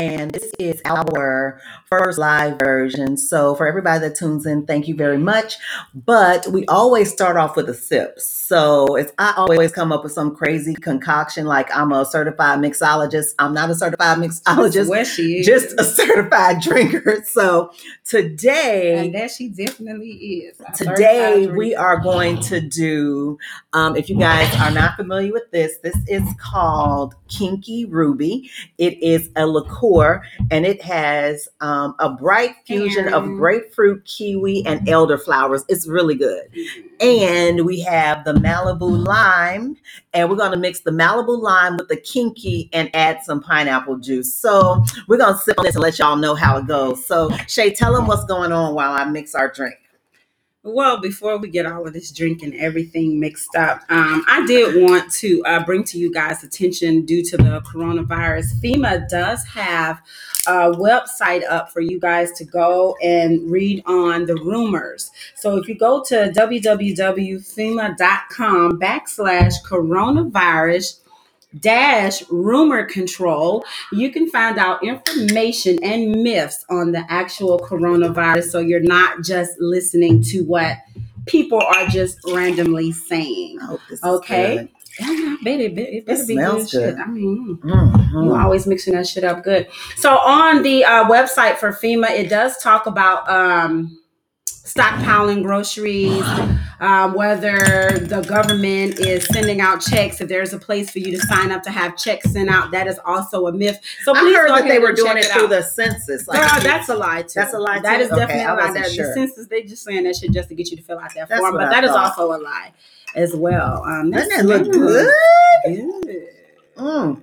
And this is our first live version. So, for everybody that tunes in, thank you very much. But we always start off with a sip. So, it's, I always come up with some crazy concoction like I'm a certified mixologist. I'm not a certified mixologist, Where she is. just a certified drinker. So, today, and that she definitely is. A Today certified we drinker. are going to do. Um, if you guys are not familiar with this, this is called Kinky Ruby. It is a liqueur, and it has um, a bright fusion of grapefruit, kiwi, and elderflowers. It's really good. And we have the Malibu lime, and we're going to mix the Malibu lime with the kinky and add some pineapple juice. So we're going to sip on this and let y'all know how it goes. So Shay, tell them what's going on while I mix our drink. Well, before we get all of this drink and everything mixed up, um, I did want to uh, bring to you guys attention due to the coronavirus. FEMA does have a website up for you guys to go and read on the rumors. So if you go to www.fema.com backslash coronavirus dash rumor control, you can find out information and myths on the actual coronavirus. So you're not just listening to what people are just randomly saying. I hope this is Okay. Yeah, I bet it, it better It be smells good, good. shit. I mean, Mhm. you always mixing that shit up good. So on the uh, website for FEMA, it does talk about um, stockpiling groceries, um, whether the government is sending out checks. If there's a place for you to sign up to have checks sent out, that is also a myth. So I please heard that they were doing it through the census. Girl, that's a lie too. That's a lie, too? is Okay, definitely a lie. That- sure. The census, they just saying that shit just to get you to fill out that That's form, but I that is thought. also a lie as well. Um, Doesn't that that look good? good. Mm,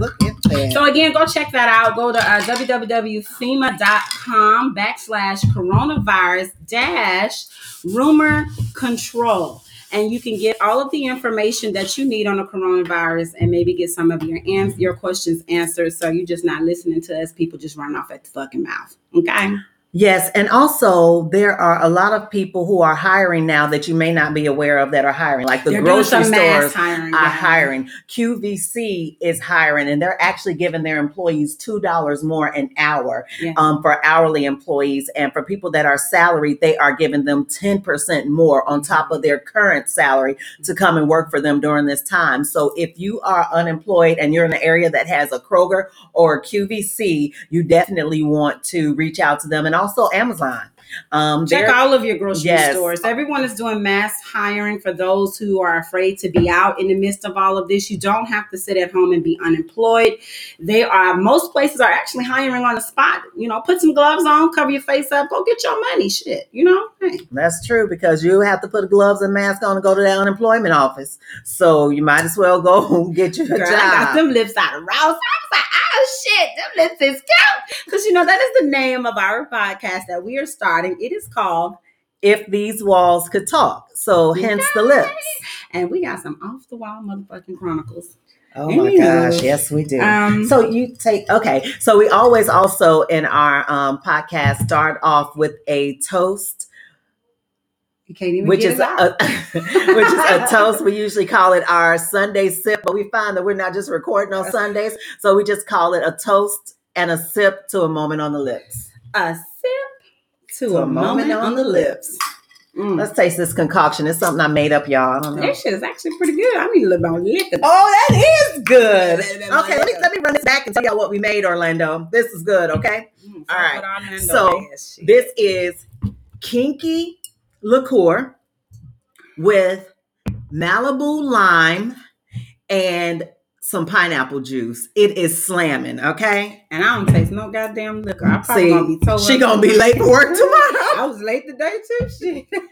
look at that. So again, go check that out. Go to uh, www.fema.com backslash coronavirus dash rumor control. And you can get all of the information that you need on the coronavirus and maybe get some of your ans- your questions answered. So you're just not listening to us people just run off at the fucking mouth. Okay. Yes, and also there are a lot of people who are hiring now that you may not be aware of that are hiring, like the They're grocery stores hiring. are hiring. QVC is hiring, and they're actually giving their employees two dollars more an hour Yeah. um, for hourly employees, and for people that are salaried, they are giving them ten percent more on top of their current salary to come and work for them during this time. So if you are unemployed and you're in an area that has a Kroger or a QVC, you definitely want to reach out to them, and also Amazon. Um, Check all of your grocery Yes. stores. Everyone is doing mass hiring for those who are afraid to be out in the midst of all of this. You don't have to sit at home and be unemployed. They are most places are actually hiring on the spot. You know, put some gloves on, cover your face up, go get your money. Shit, you know. Hey, That's true because you have to put gloves and mask on to go to the unemployment office. So you might as well go get you a girl, I got job. them lips out of Rouse. I was like, oh shit, them lips is cute. Because you know that is the name of our podcast that we are starting. It is called, If these walls could talk, so hence the lips. and we got some off the wall motherfucking chronicles. Oh my gosh, yes we do. Um, so you take okay. So we always also in our um, podcast start off with a toast, You can't even which get is a, which is a toast. We usually call it our Sunday sip, but we find that we're not just recording on Sundays, so we just call it a toast and a sip to a moment on the lips. a to, a, moment, on the lips. Mm. Let's taste this concoction. It's something I made up, y'all. I don't know. That shit is actually pretty good. I need a little more liquor. Oh, that is good. Yeah, that- that- Okay, let me let me run this back and tell y'all what we made, Orlando. This is good, okay? Mm, all right. fuck with Orlando So. This is kinky liqueur with Malibu lime and some pineapple juice. It is slamming, okay? and I don't taste no goddamn liquor. I probably See, gonna be told she gonna be late for work tomorrow. I was late today too. Shit.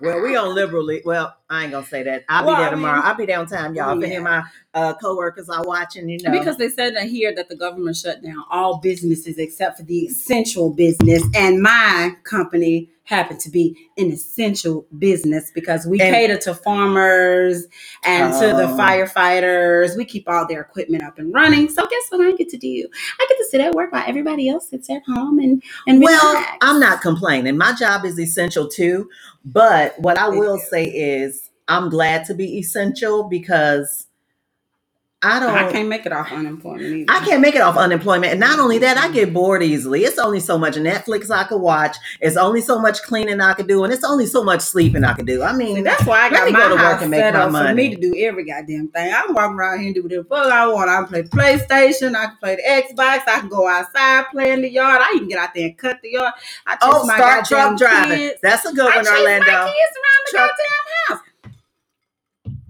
Well, we on liberally. Well, I ain't gonna say that. I'll Well, be there I mean- tomorrow. I'll be there on time, y'all. If any Yeah. of my uh, coworkers are watching, you know. Because they said that here that the government shut down all businesses except for the essential business, and my company happened to be an essential business because we And- cater to farmers and to the Oh. firefighters. We keep all their equipment up and running. So guess what I get to do? I get to sit at work while everybody else sits at home and and relax. Well. I'm not complaining. My job is essential too. But what I will say is, I'm glad to be essential because I don't. I can't make it off unemployment either. I can't make it off unemployment. And not only that, I get bored easily. It's only so much Netflix I could watch. It's only so much cleaning I could do. And it's only so much sleeping I could do. I See, mean, that's why I got my go to work house and make set my up for me to do every goddamn thing. I can walk around here and do whatever the fuck I want. I can play PlayStation. I can play the Xbox. I can go outside, play in the yard. I even get out there and cut the yard. I oh, my start truck driving. kids. That's a good I one, chase my Orlando. kids around the Truck- goddamn house.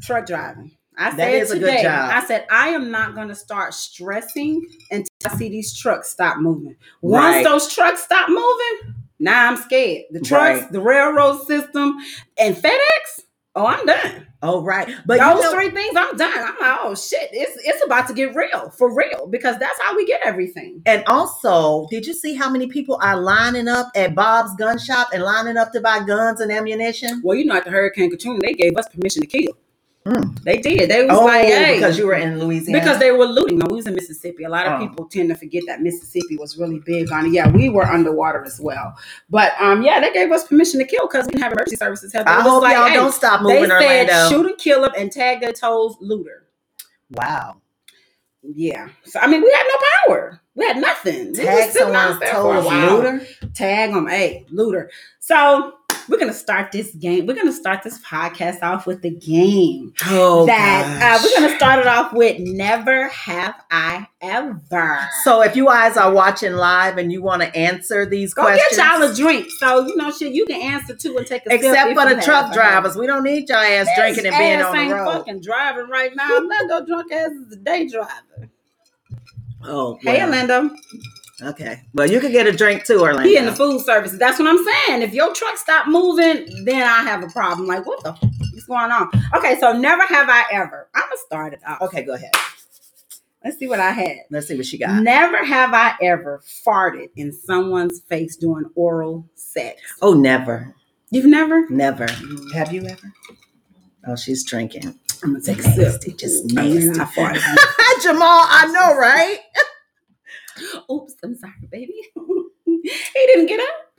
Truck driving. I That said is a good today, job. I said I am not going to start stressing until I see these trucks stop moving. Once Right. those trucks stop moving, now I'm scared. The trucks, Right. the railroad system, and FedEx. Oh, I'm done. Oh, right. But Those you know, three things, I'm done. I'm like, oh shit, it's it's about to get real for real because that's how we get everything. and also, did you see how many people are lining up at Bob's gun shop and lining up to buy guns and ammunition? Well, you know, at the Hurricane Katrina, they gave us permission to kill. Mm. They did. They was Oh, like, hey, because you were in Louisiana. because they were looting. No, we was in Mississippi. A lot of Oh. people tend to forget that Mississippi was really big on it. Yeah, we were underwater as well. But um, yeah, they gave us permission to kill because we didn't have emergency services. Help. I hope like, y'all hey, don't stop moving. They moving, said Orlando. shoot and kill them and tag their toes looter. Wow. Yeah. So I mean, we had no power. We had nothing. We Tag out someone's there for a toes, looter. Tag them, hey, looter. So we're gonna start this game. We're gonna start this podcast off with the game. Oh, that uh, we're gonna start it off with never have I ever. So if you guys are watching live and you want to answer these Go questions, get y'all a drink. So you know, shit, you can answer too and take a sip except for the truck drivers, we don't need y'all ass His drinking and being ass on the ain't road. fucking driving right now. Orlando drunk ass is the day driver. Oh, Hey, Orlando. Okay. Well, you could get a drink too, Orlando. He in the food services. That's what I'm saying. If your truck stop moving, then I have a problem. Like, what the f- is going on? Okay, so never have I ever. I'm gonna start it off. Okay, go ahead. Let's see what I had. Let's see what she got. Never have I ever farted in someone's face during oral sex. Oh, never, You've never? never. Mm. Have you ever? Oh, she's drinking. I'm gonna take a sip. just nasty. Jamal, I know, right? Oops, I'm sorry, baby. he didn't get up.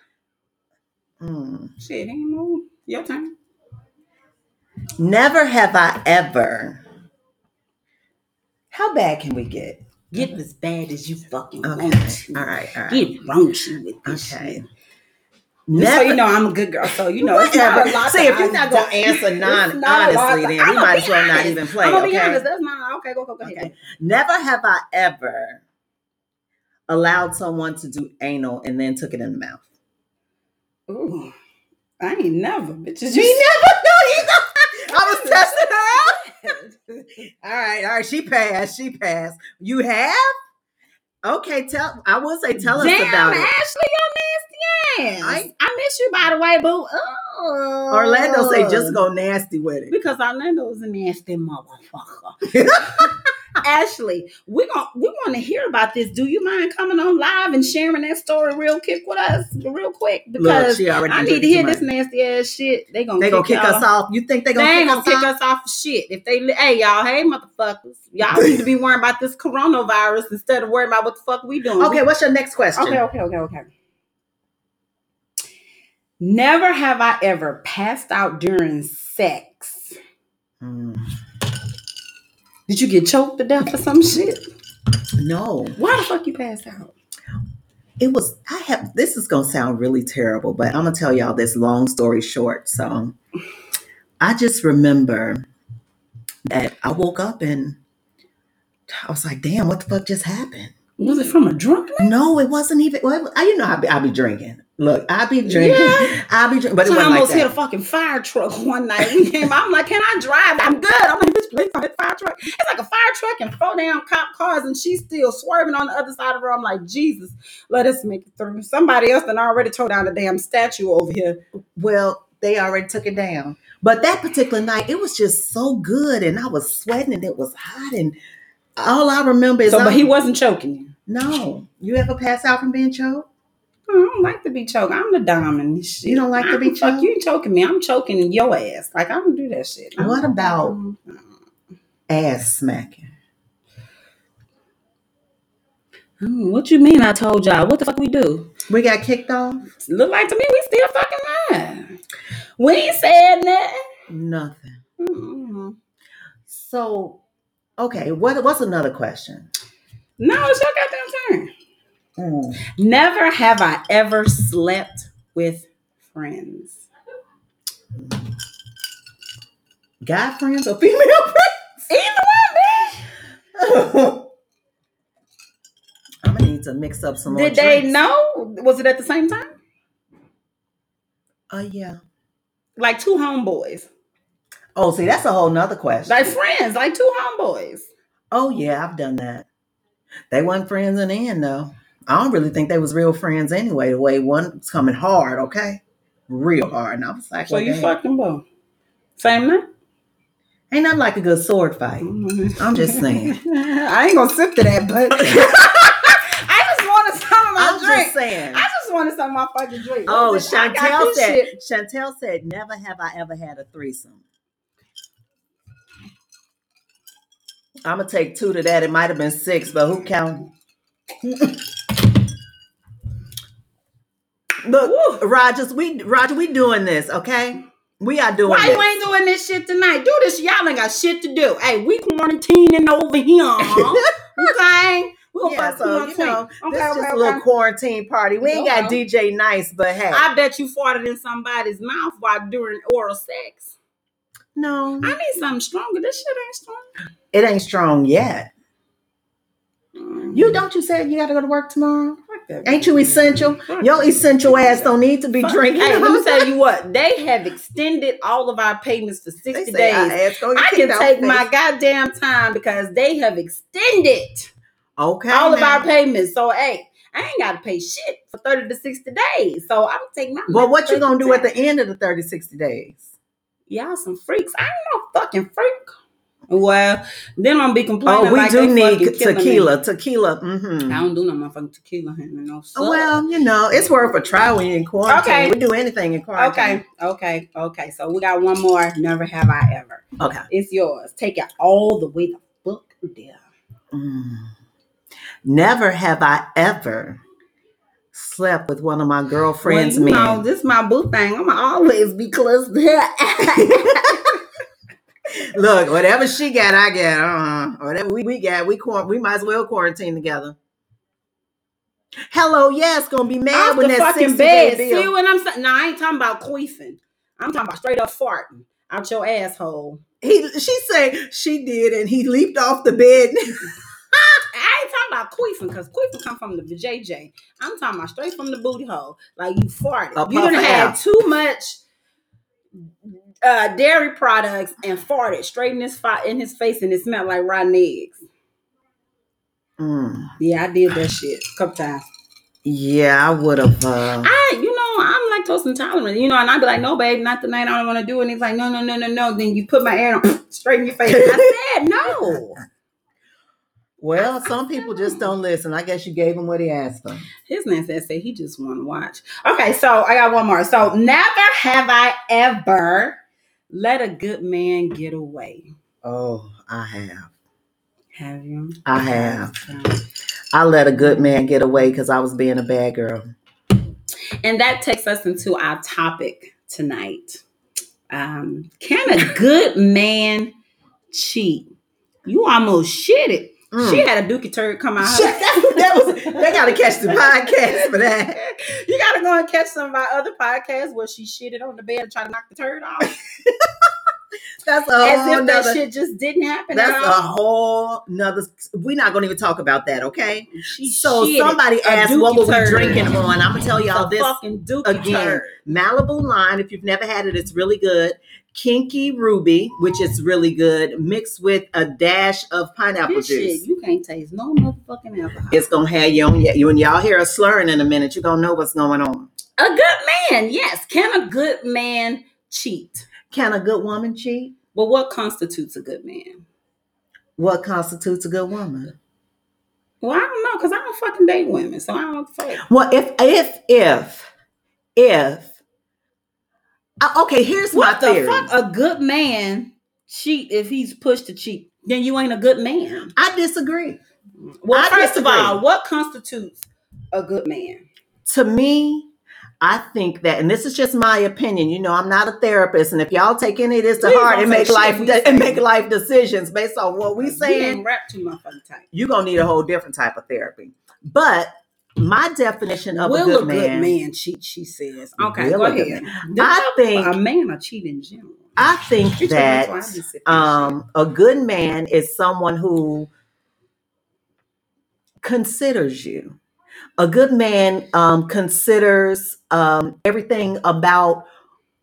Mm. Shit, he ain't move. Your turn. Never have I ever. How bad can we get? Get as bad as you fucking Okay. want. All right. All right. Get raunchy with this Okay. shit. Never. so you know, I'm a good girl. So you know, it's not a lot. See, if you're not gonna answer non not a lot honestly, then we might as well not even play. I'm gonna be okay? honest. That's not okay. Go, go, go ahead. Okay. Never have I ever allowed someone to do anal and then took it in the mouth. Ooh, I ain't never, bitches. She never knew either. I was testing her out. all right, all right. She passed. She passed. You have? Okay, tell. I will say, tell us Damn, about it. Ashley, you're nasty ass. I- I, miss you, by the way, boo. Oh. Orlando say just go nasty with it. because Orlando is a nasty motherfucker. Ashley, we gon' we want to hear about this. Do you mind coming on live and sharing that story real quick with us, real quick? Because already I need to hear this nasty ass shit. They gonna They gonna kick us off. You think they They gonna ain't kick gonna us kick off? us off shit. If they, hey y'all, hey motherfuckers, y'all need to be worrying about this coronavirus instead of worrying about what the fuck we doing. Okay, what's your next question? Okay, okay, okay, okay. Never have I ever passed out during sex. Mm, Did you get choked to death or some shit? no, Why the fuck you passed out? it was. I have. This is gonna sound really terrible, but I'm gonna tell y'all this long story short. So, I just remember that I woke up and I was like, "Damn, what the fuck just happened?" Was it from a drunk night? No, it wasn't even. Well, I, you know, I be, I be drinking. Look, I be drinking. Yeah. I be drinking, but So I wasn't like almost hit a fucking fire truck one night. We came, I'm like, can I drive? I'm good. I'm like, bitch, please, a fire truck. It's like a fire truck and four damn cop cars, and she's still swerving on the other side of her. I'm like, Jesus, let us make it through. Somebody else done already tore down the damn statue over here. Well, they already took it down. But that particular night, it was just so good, and I was sweating, and it was hot, and all I remember is So, but I- he wasn't choking you. No, you ever pass out from being choked? I don't like to be choked. I'm the diamond. shit. You don't like to be I'm- fuck, choked? You ain't choking me. I'm choking in your ass. Like I don't do that shit. What about-. Ass smacking. Mm, What you mean? I told y'all. What the fuck we do? We got kicked off. Look like to me we still fucking mad. We ain't said nothing. Nothing. Mm-mm. So Okay, what what's another question? No, it's your goddamn turn. Mm. Never have I ever slept with friends. Guy friends or female friends? Either one, friends? I'm gonna need to mix up some bitch. Did they drinks. know? Was it at the same time? Oh yeah. Like two homeboys, Oh, see, that's a whole nother question. like friends, like two homeboys. oh yeah, I've done that. They weren't friends in the end though. I don't really think they was real friends anyway. The way one was coming hard, okay, real hard, and I was like, So well, you damn. fucked them both. Same night. ain't nothing like a good sword fight. Mm-hmm. I'm just saying. I ain't gonna sip to that, but I just wanted some of my I'm drink. just saying. I just wanted some of my fucking drink. Oh, got Chantel said. shit. Chantel said, "Never have I ever had a threesome." I'm gonna take two to that. It might have been six, but who counted? Look, Rogers, we Roger, we doing this, okay? We are doing Why this. you ain't doing this shit tonight? Do this. Y'all ain't got shit to do. Hey, we quarantining over here. okay? We'll yeah, fuck so you know, Okay, this is okay, just a little quarantine party. We ain't got DJ Nice, but hey, I bet you farted in somebody's mouth while during oral sex. no, I need something stronger. This shit ain't strong. it ain't strong yet. You don't you said you got to go to work tomorrow? Ain't you essential? Fuck Your essential ass don't need to be Fuck- drinking. Hey, let me tell you what. They have extended all of our payments for 60 days. our ass gonna get I can take my goddamn time because they have extended okay all of our payments. So, hey, I ain't got to pay shit for 30 to 60 days. So, I'm taking my But what you gonna the do at the end of the 30, 60 days? Y'all some freaks. I ain't no fucking freak. Well, then I'm gonna be complaining Oh, we like do need killing me. tequila. Tequila. Mm-hmm. I don't do no motherfucking tequila here. No, sir. Well, you know, it's worth a try when you're in quarantine. Okay. We do anything in quarantine. Okay, okay, okay. So we got one more. Never have I ever. Okay. It's yours. Take it all the way the fuck there. Mm. Never have I ever slept with one of my girlfriend's well, you men. know, this my boo thing. I'ma always be close to her. Look, whatever she got, I got. Uh, whatever we, we got, we quar- we might as well quarantine together. Hello, yeah, it's gonna be mad Off when the that fucking 60 bed. See what I'm saying? No, I ain't talking about queefing. I'm talking about straight up farting out your asshole. He she said she did, and he leaped off the bed. I ain't talking about queefing because queefing come from the JJ. I'm talking about straight from the booty hole. Like you farted. You puff done of had too much uh, dairy products and farted straight in his fi- in his face and it smelled like rotten eggs. Mm, Yeah, I did that shit a couple times. yeah, I would have. Uh, I, you know, I'm lactose intolerant, you know, and I'd be like, no, babe, not tonight. I don't want to do it. And he's like, no, no, no, no, no. Then you put my air on straight in your face. I said no. well, some people just don't listen. I guess you gave him what he asked for. His man said, say he just want to watch. Okay, so I got one more. So never have I ever let a good man get away. Oh, I have. Have you? I have. I let a good man get away because I was being a bad girl. And that takes us into our topic tonight. Um, can a good man cheat? You almost shit it. Mm. She had a dookie turd come out. That, that was they gotta catch the podcast for that. You gotta go and catch some of my other podcasts where she shitted on the bed and tried to knock the turd off. That's a As whole if that nother, shit just didn't happen. that's at a whole nother we're not gonna even talk about that, okay? She So somebody asked what were we drinking on. I'm gonna tell y'all this fucking dookie again. turd. Malibu lime, if you've never had it, it's really good. Kinky Ruby, which is really good, mixed with a dash of pineapple This juice. shit, you can't taste no motherfucking alcohol. It's gonna have you on you when y'all hear a slurring in a minute, you're gonna know what's going on. A good man, yes. Can a good man cheat? Can a good woman cheat? But what constitutes a good man? What constitutes a good woman? Well, I don't know because I don't fucking date women, so I don't know what to say. Well, if if if if uh, okay, here's What my the theory. fuck? A good man cheat if he's pushed to cheat? Then you ain't a good man. I disagree. Well, I first disagree. of all, what constitutes a good man? To me, I think that, and this is just my opinion. You know, I'm not a therapist, and if y'all take any of this to Please heart and make life we and make life decisions based on what we We saying, ain't too motherfucking tight. you're gonna need a whole different type of therapy. But my definition of Will a good man, cheat? She says. Okay, go a good ahead. I think a man a cheat in general. I think that why I be sipping this um, a good man is someone who considers you. A good man um, considers um, everything about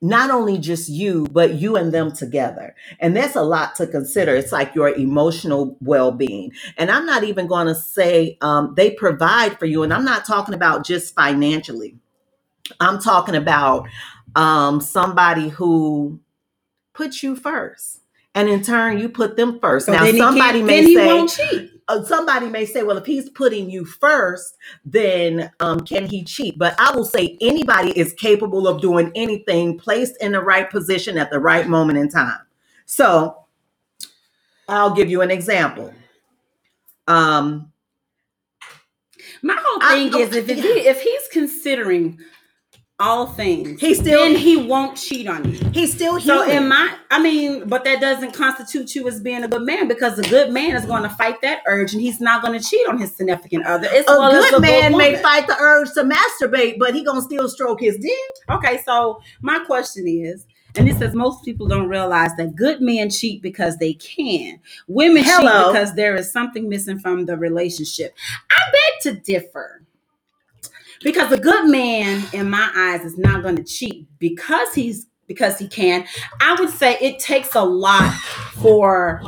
not only just you, but you and them together. And that's a lot to consider. It's like your emotional well being. And I'm not even going to say um, they provide for you. And I'm not talking about just financially, I'm talking about um, somebody who puts you first. And in turn, you put them first. So now, somebody may say, won't cheat. Uh, somebody may say, well, if he's putting you first, then um, can he cheat? But I will say anybody is capable of doing anything placed in the right position at the right moment in time. So I'll give you an example. Um, My whole I- thing is if if, he, if he's considering all things, He still- then he won't cheat on you. he's still So in my, I mean, but that doesn't constitute you as being a good man because a good man is going to fight that urge and he's not going to cheat on his significant other. As a good man may fight the urge to masturbate, but he gonna still stroke his dick. Okay, so my question is, and this says most people don't realize that good men cheat because they can. Women Hello. cheat because there is something missing from the relationship. I beg to differ. Because a good man, in my eyes, is not going to cheat because he's because he can. I would say it takes a lot for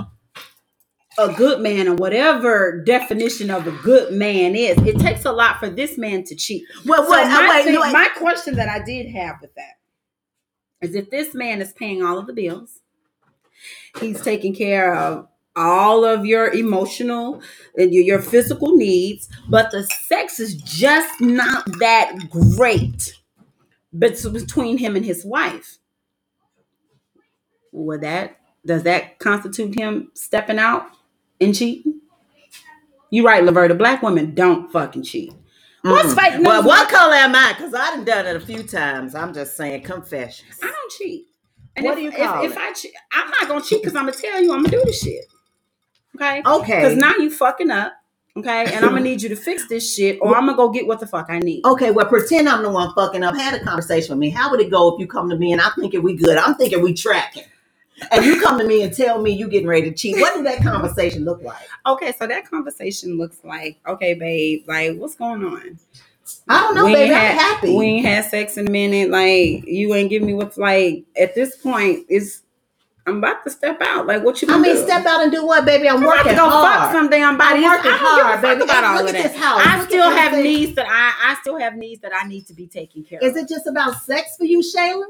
a good man and whatever definition of a good man is. It takes a lot for this man to cheat. Well, So what? Uh, my, wait, thing- no, my question that I did have with that is if this man is paying all of the bills, he's taking care of all of your emotional and your, your physical needs, but the sex is just not that great bet- between him and his wife. Would that does that constitute him stepping out and cheating? You right, Laverta. Black women don't fucking cheat. What's Mm. fake news? Well, what color am I? Because I done done it a few times. I'm just saying confessions. I don't cheat. And What if, do you call if, it? I cheat, I'm not gonna cheat because I'm gonna tell you I'm gonna do the shit. Okay. Okay. Because now you fucking up. Okay. And I'm gonna need you to fix this shit, or I'm gonna go get what the fuck I need. Okay, well, pretend I'm the one fucking up. Had a conversation with me. How would it go if you come to me and I'm thinking we good? I'm thinking we tracking. And you come to me and tell me you getting ready to cheat. What did that conversation look like? Okay. So that conversation looks like, okay, babe, like what's going on? I don't know, We baby. ain't I'm had- happy. We ain't had sex in a minute. Like you ain't giving me what's like. At this point, is I'm about to step out. Like what you? I mean, do? step out and do what, baby? I'm I'm about working to go hard. fuck some damn body. I'm working I don't give a hard, baby. about And all look of at that. this house. I Look still have everything. needs that I I still have needs that I need to be taken care of. Is it just about sex for you, Shayla?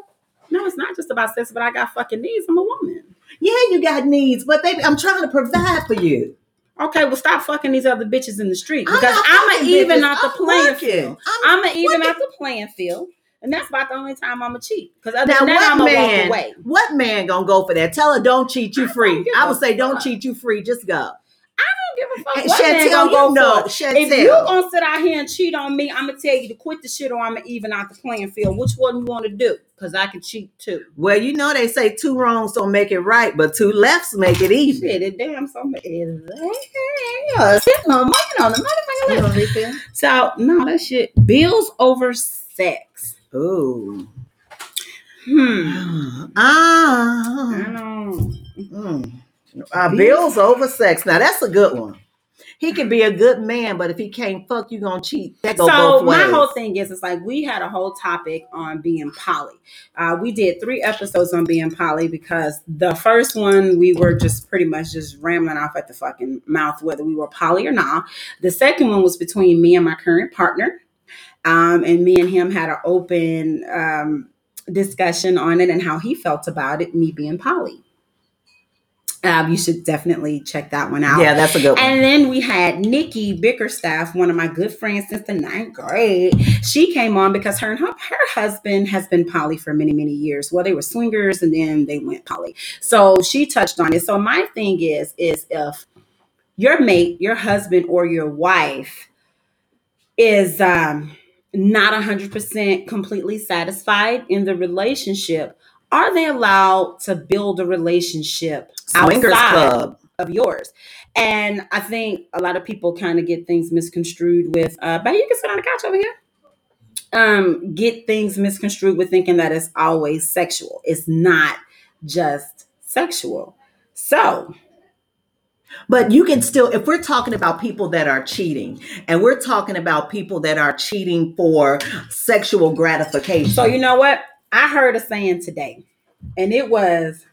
No, it's not just about sex, but I got fucking needs. I'm a woman. Yeah, you got needs, but baby, I'm trying to provide for you. Okay, well stop fucking these other bitches in the street I'm because I'm a even out the playing field. I'm- I'm even out the playing field, and that's about the only time I'm a cheat. Because other Now, than that, what I'm gonna man? walk away. What man gonna go for that? Tell her don't cheat you free. I, I would say don't cheat you free. Just go. I don't give a fuck. What man gonna you go know, it? Chantel. If you gonna sit out here and cheat on me, I'm gonna tell you to quit the shit or I'm gonna even out the playing field. Which one you want to do? Because I can cheat too. Well, you know they say two wrongs don't make it right, but two lefts make it even. Shit, it damn so is that sitting on on the motherfucking You list. know what they feel? So no, that shit. Bills over sex. Ooh. Hmm. I Ah. don't. Mm. Uh, bills over sex. Now that's a good one. He can be a good man, but if he can't fuck, you gonna cheat. That go So both ways. my whole thing is, it's like we had a whole topic on being poly. Uh, we did three episodes on being poly because the first one we were just pretty much just rambling off at the fucking mouth whether we were poly or not. The second one was between me and my current partner, um, and me and him had an open um, discussion on it and how he felt about it. Me being poly. Um, you should definitely check that one out. yeah, that's a good one. And then we had Nikki Bickerstaff, one of my good friends since the ninth grade. She came on because her and her, her husband has been poly for many, many years. Well, they were swingers and then they went poly. So she touched on it. So my thing is, is if your mate, your husband, or your wife is um not 100% completely satisfied in the relationship, are they allowed to build a relationship Swingers outside Club. of yours? And I think a lot of people kind of get things misconstrued with, uh, but you can sit on the couch over here. Um, get things misconstrued with thinking that it's always sexual. It's not just sexual. So, But you can still, if we're talking about people that are cheating, and we're talking about people that are cheating for sexual gratification. so you know what? I heard a saying today, and it was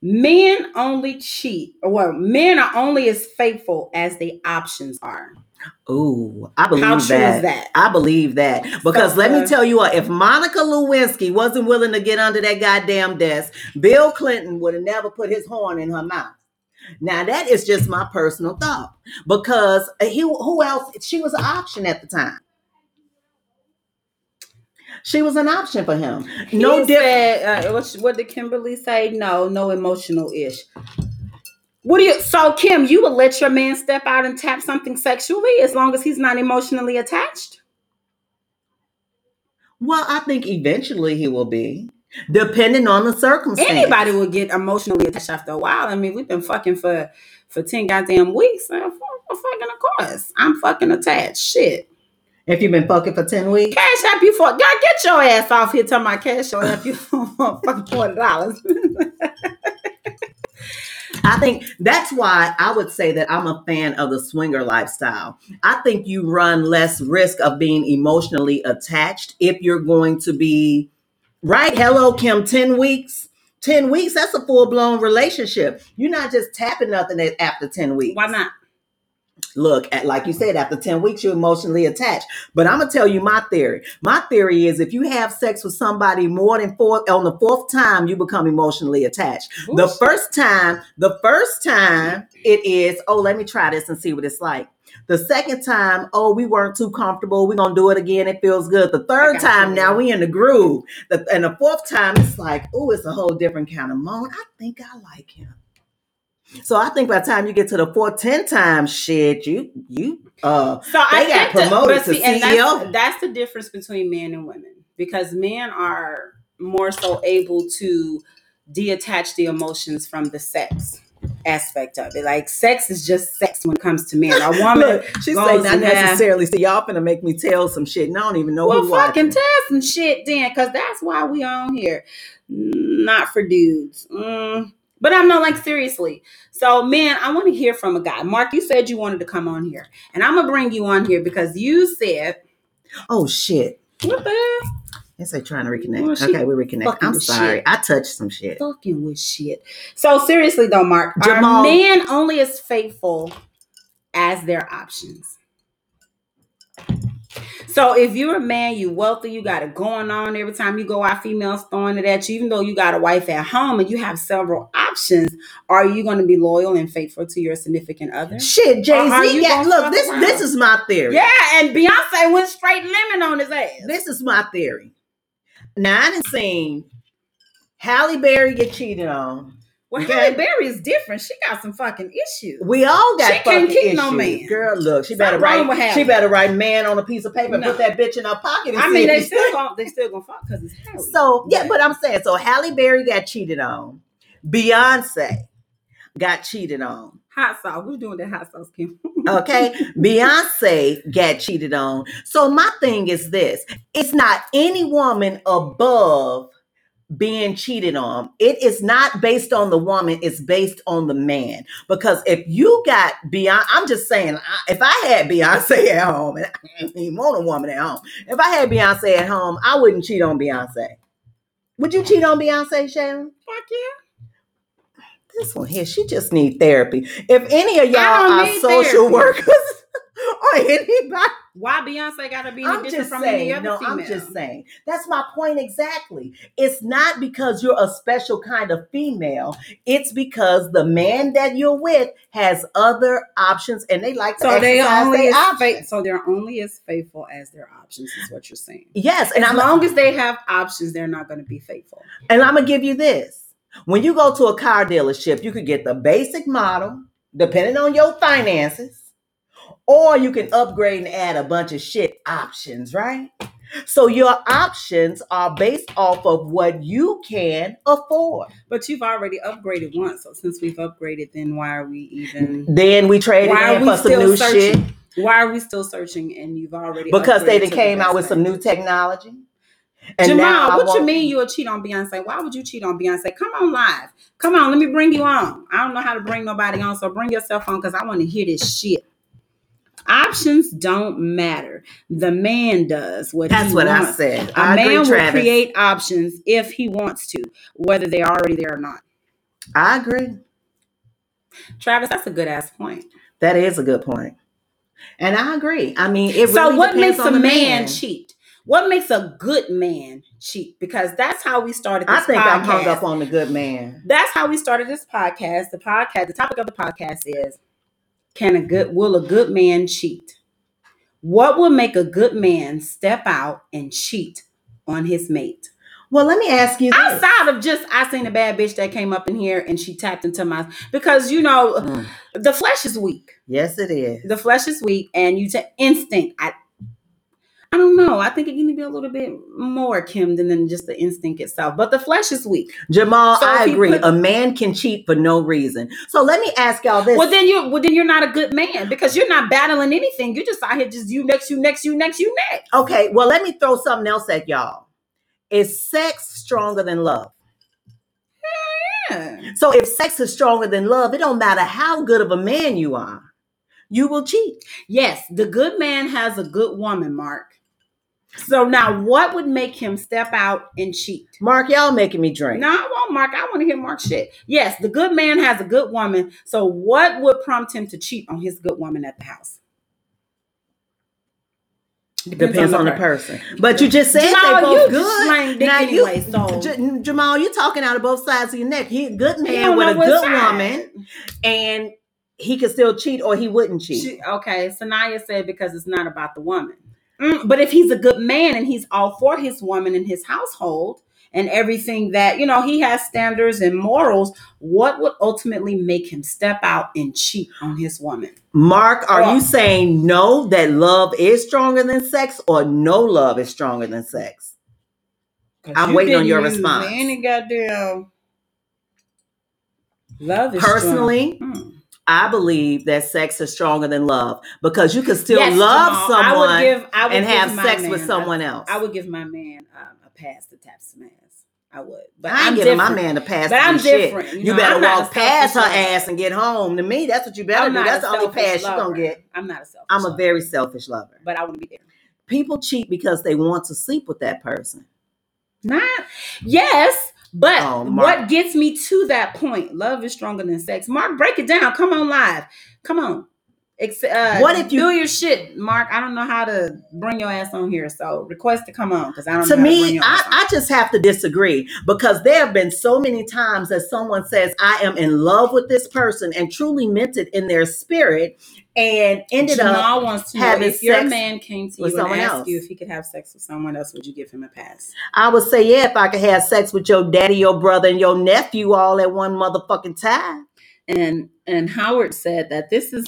men only cheat, or well, men are only as faithful as the options are. Ooh, I believe How true that. is that? I believe that because So, let me tell you what, if Monica Lewinsky wasn't willing to get under that goddamn desk, Bill Clinton would have never put his horn in her mouth. Now that is just my personal thought because he, who else? She was an option at the time. She was an option for him. No He different. said, uh, what, what did Kimberly say? No, no emotional ish. What do you? So Kim, you would let your man step out and tap something sexually as long as he's not emotionally attached? Well, I think eventually he will be, depending on the circumstance. Anybody would get emotionally attached after a while. I mean, we've been fucking for for ten goddamn weeks. Uh, f- f- fucking of course, I'm fucking attached. Shit. If you've been fucking for ten weeks. Cash app you for God, get your ass off here talking my cash app you for fucking forty dollars. I think that's why I would say that I'm a fan of the swinger lifestyle. I think you run less risk of being emotionally attached if you're going to be right. Hello, Kim, 10 weeks. 10 weeks, that's a full blown relationship. You're not just tapping nothing at- after 10 weeks. Why not? Look, at, like you said, after 10 weeks, you're emotionally attached. But I'm going to tell you my theory. My theory is if you have sex with somebody more than four, on the fourth time, you become emotionally attached. The first time, the first time it is, oh, let me try this and see what it's like. The second time, oh, we weren't too comfortable. We're gonna do it again. It feels good. The third got you. time, now we in the groove. The, and the fourth time, it's like, oh, it's a whole different kind of moment. I think I like him. So I think by the time you get to the fourth, ten times, shit, you you uh So I got promoted to see, and CEO. That's, that's the difference between men and women because men are more so able to detach the emotions from the sex aspect of it. Like sex is just sex when it comes to men. A woman, Look, she's saying not and have- necessarily. See, y'all finna make me tell some shit. And I don't even know well, fucking tell some shit then, because that's why we on here. Not for dudes. Mm. But I'm not like seriously. So, man, I want to hear from a guy. Mark, you said you wanted to come on here, and I'm gonna bring you on here because you said, Oh shit. "What the hell? Yes, they trying to reconnect. Well, okay, we reconnect. I'm sorry. shit. I touched some shit. fucking with shit. So seriously though, Mark, Jamal- are men only as faithful as their options? So if you're a man, you wealthy, you got it going on every time you go out, females throwing it at you, even though you got a wife at home and you have several options, are you going to be loyal and faithful to your significant other? Shit, Jay Z. Yeah, look, this around? this is my theory. Yeah, and Beyonce went straight lemon on his ass. This is my theory. Now I done seen Halle Berry get cheated on. Well, Okay. Halle Berry is different. She got some fucking issues. We all got She can't fucking keep issues. no man. Girl, look, she Something better write. She better write man on a piece of paper and No. put that bitch in her pocket. And I mean, they still gonna they still gonna fuck because it's Halle. So yeah, but I'm saying so. Halle Berry got cheated on. Beyonce got cheated on. Hot sauce. Who's doing that hot sauce, Kim? Okay, Beyonce got cheated on. So my thing is this: it's not any woman above being cheated on. It is not based on the woman; it's based on the man. Because if you got Beyonce, I'm just saying, if I had Beyonce at home, and I even want a woman at home. If I had Beyonce at home, I wouldn't cheat on Beyonce. Would you cheat on Beyonce, Sharon? Fuck yeah. This one here, she just need therapy. If any of y'all are social therapy. workers or anybody, Why Beyonce gotta be any I'm different just from any saying. other No, female? I'm just saying. That's my point exactly. It's not because you're a special kind of female. It's because the man that you're with has other options, and they like to So they exercise only their as options. faith, so they're only as faithful as their options is what you're saying. Yes, and as I'm long as they have options, they're not going to be faithful. And I'm gonna give you this. When you go to a car dealership, you could get the basic model, depending on your finances, or you can upgrade and add a bunch of shit options, right? So your options are based off of what you can afford. But you've already upgraded once, so since we've upgraded, then why are we even? Then we traded Why are in we for some still new shit searching? Why are we still searching? And you've already because they upgraded done to the came out best with some thing? new technology. Now Jamal, what you mean you'll cheat on Beyonce? Why would you cheat on Beyonce? Come on live. Come on, let me bring you on. I don't know how to bring nobody on, so bring yourself on because I want to hear this shit. Options don't matter. The man does what That's what I said. A I man agree, will Travis. create options if he wants to, whether they're already there or not. I agree. Travis, that's a good ass point. That is a good point. And I agree. I mean, it so really what depends makes a on the man, cheat? What makes a good man cheat? Because that's how we started this I think I'm hung podcast. up on the good man. That's how we started this podcast. The podcast, the topic of the podcast is can a good will a good man cheat? What will make a good man step out and cheat on his mate? Well, let me ask you this. Outside of just I seen a bad bitch that came up in here and she tapped into my because you know Mm. the flesh is weak. Yes, it is. The flesh is weak and you take instinct. I I don't know. I think it can be a little bit more Kim than, than just the instinct itself. But the flesh is weak. Jamal, So I agree. put- a man can cheat for no reason. So let me ask y'all this. Well, then you well then you're not a good man because you're not battling anything. You're just out here just you next, you next, you next, you next. okay, well, let me throw something else at y'all. Is sex stronger than love? Yeah. So if sex is stronger than love, it don't matter how good of a man you are, you will cheat. Yes, the good man has a good woman, Mark. So now what would make him step out and cheat? Mark, y'all making me drink. No, I won't, Mark. I want to hear Mark shit. Yes, the good man has a good woman. So what would prompt him to cheat on his good woman at the house? Depends on the per- person. But you just said Jamal, they both you good. Now anyway, you, so- J- Jamal, you're talking out of both sides of your neck. He a good man with a good side. woman, and he could still cheat or he wouldn't cheat. She, okay, Sanaya said because it's not about the woman. Mm, but if he's a good man and he's all for his woman and his household and everything that, you know, he has standards and morals, what would ultimately make him step out and cheat on his woman? Mark, are Well- you saying no that love is stronger than sex, or no love is stronger than sex? I'm waiting on didn't your use response. Any goddamn love is Personally, strong. Hmm. I believe that sex is stronger than love because you can still Yes, love Jamal, someone I would give, I would and give have sex man with someone else. I would give my man um, a pass to tap some ass. I would, but I ain't I'm giving my man a pass. But to I'm do shit. different. You You, know, better walk past her lover. ass and get home. To me, that's what you better I'm do. That's the only pass you lover. gonna get. I'm not a selfish. I'm a lover, very selfish lover. but I want to be there. People cheat because they want to sleep with that person. Not yes, but Oh, what gets me to that point? Love is stronger than sex. Mark, break it down. Come on live. Come on. Ex- uh, What if you- do your shit, Mark? I don't know how to bring your ass on here, so request to come on because I don't. to know how to bring me, on. I, I just have to disagree because there have been so many times that someone says, I am in love with this person and truly meant it in their spirit and ended up. Jamal wants to having if your man came to you and asked else. you if he could have sex with someone else, would you give him a pass? I would say, yeah, if I could have sex with your daddy, your brother, and your nephew all at one motherfucking time. and and Howard said that this is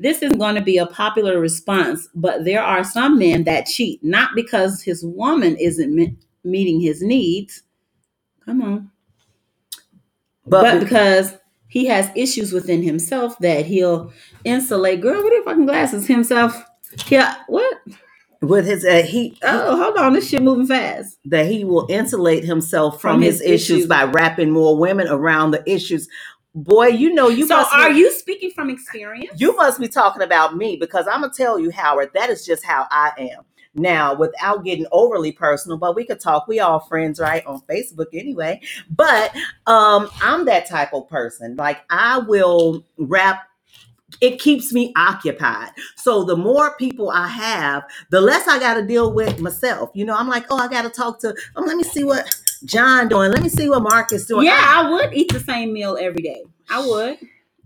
this is going to be a popular response, but there are some men that cheat not because his woman isn't me- meeting his needs. Come on, but, But, because he has issues within himself that he'll insulate. Girl, what are your fucking glasses? Himself. Yeah. What? with his uh, he, Oh, hold on. This shit moving fast. that he will insulate himself from, From his, his issues, issues. by wrapping more women around the issues. Boy, you know you so, must are be, you speaking from experience? you must be talking about me because I'm gonna tell you, Howard, that is just how I am. Now, without getting overly personal, but we could talk. We all friends, right? On Facebook anyway. But um, I'm that type of person. Like I will wrap it keeps me occupied. So the more people I have, the less I got to deal with myself. You know, I'm like, oh, I got to talk to. Oh, let me see what John doing. Let me see what Mark is doing. Yeah, I- I would eat the same meal every day. I would.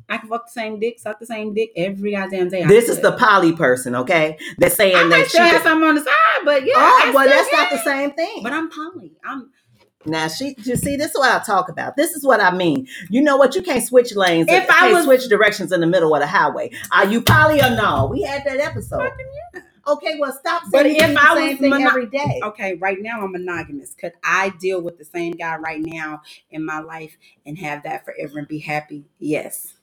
I can fuck the same dick, suck the same dick every goddamn day. I this is the poly person, okay? That's saying I that she. still have could- some on the side, but yeah. oh, I well, that's not the same thing. But I'm poly. I'm Now she, you see, this is what I talk about. This is what I mean. You know what? You can't switch lanes. If I was- switch directions in the middle of the highway, are you poly or no? We had that episode. Yeah. Okay, well, stop But saying if the I same was thing mono- every day. Okay, right now I'm monogamous. Could I deal with the same guy right now in my life and have that forever and be happy? Yes.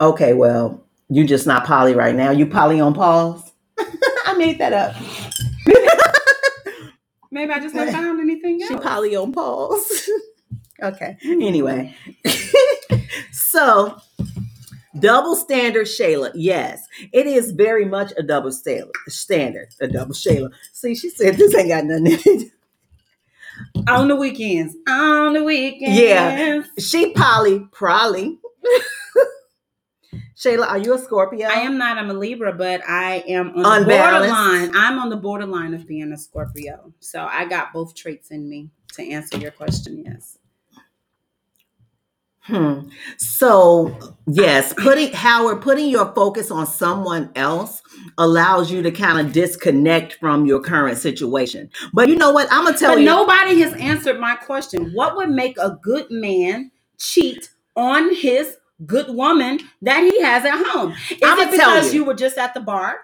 Okay, well, you're just not poly right now. You poly on pause. I made that up. Maybe I just haven't found anything else. She poly on pause. okay. Mm. Anyway, so double standard Shayla. Yes, it is very much a double standard. Standard, a double Shayla. See, she said this ain't got nothing in it. on the weekends. On the weekends. Yeah. She poly, probably. Shayla, are you a Scorpio? I am not. I'm a Libra, but I am on the borderline. I'm on the borderline of being a Scorpio. So I got both traits in me to answer your question. Yes. Hmm. So yes, putting Howard, putting your focus on someone else allows you to kind of disconnect from your current situation. But you know what? I'm gonna tell But you. nobody has answered my question. What would make a good man cheat on his good woman that he has at home? Is I'ma it tell because you. you were just at the bar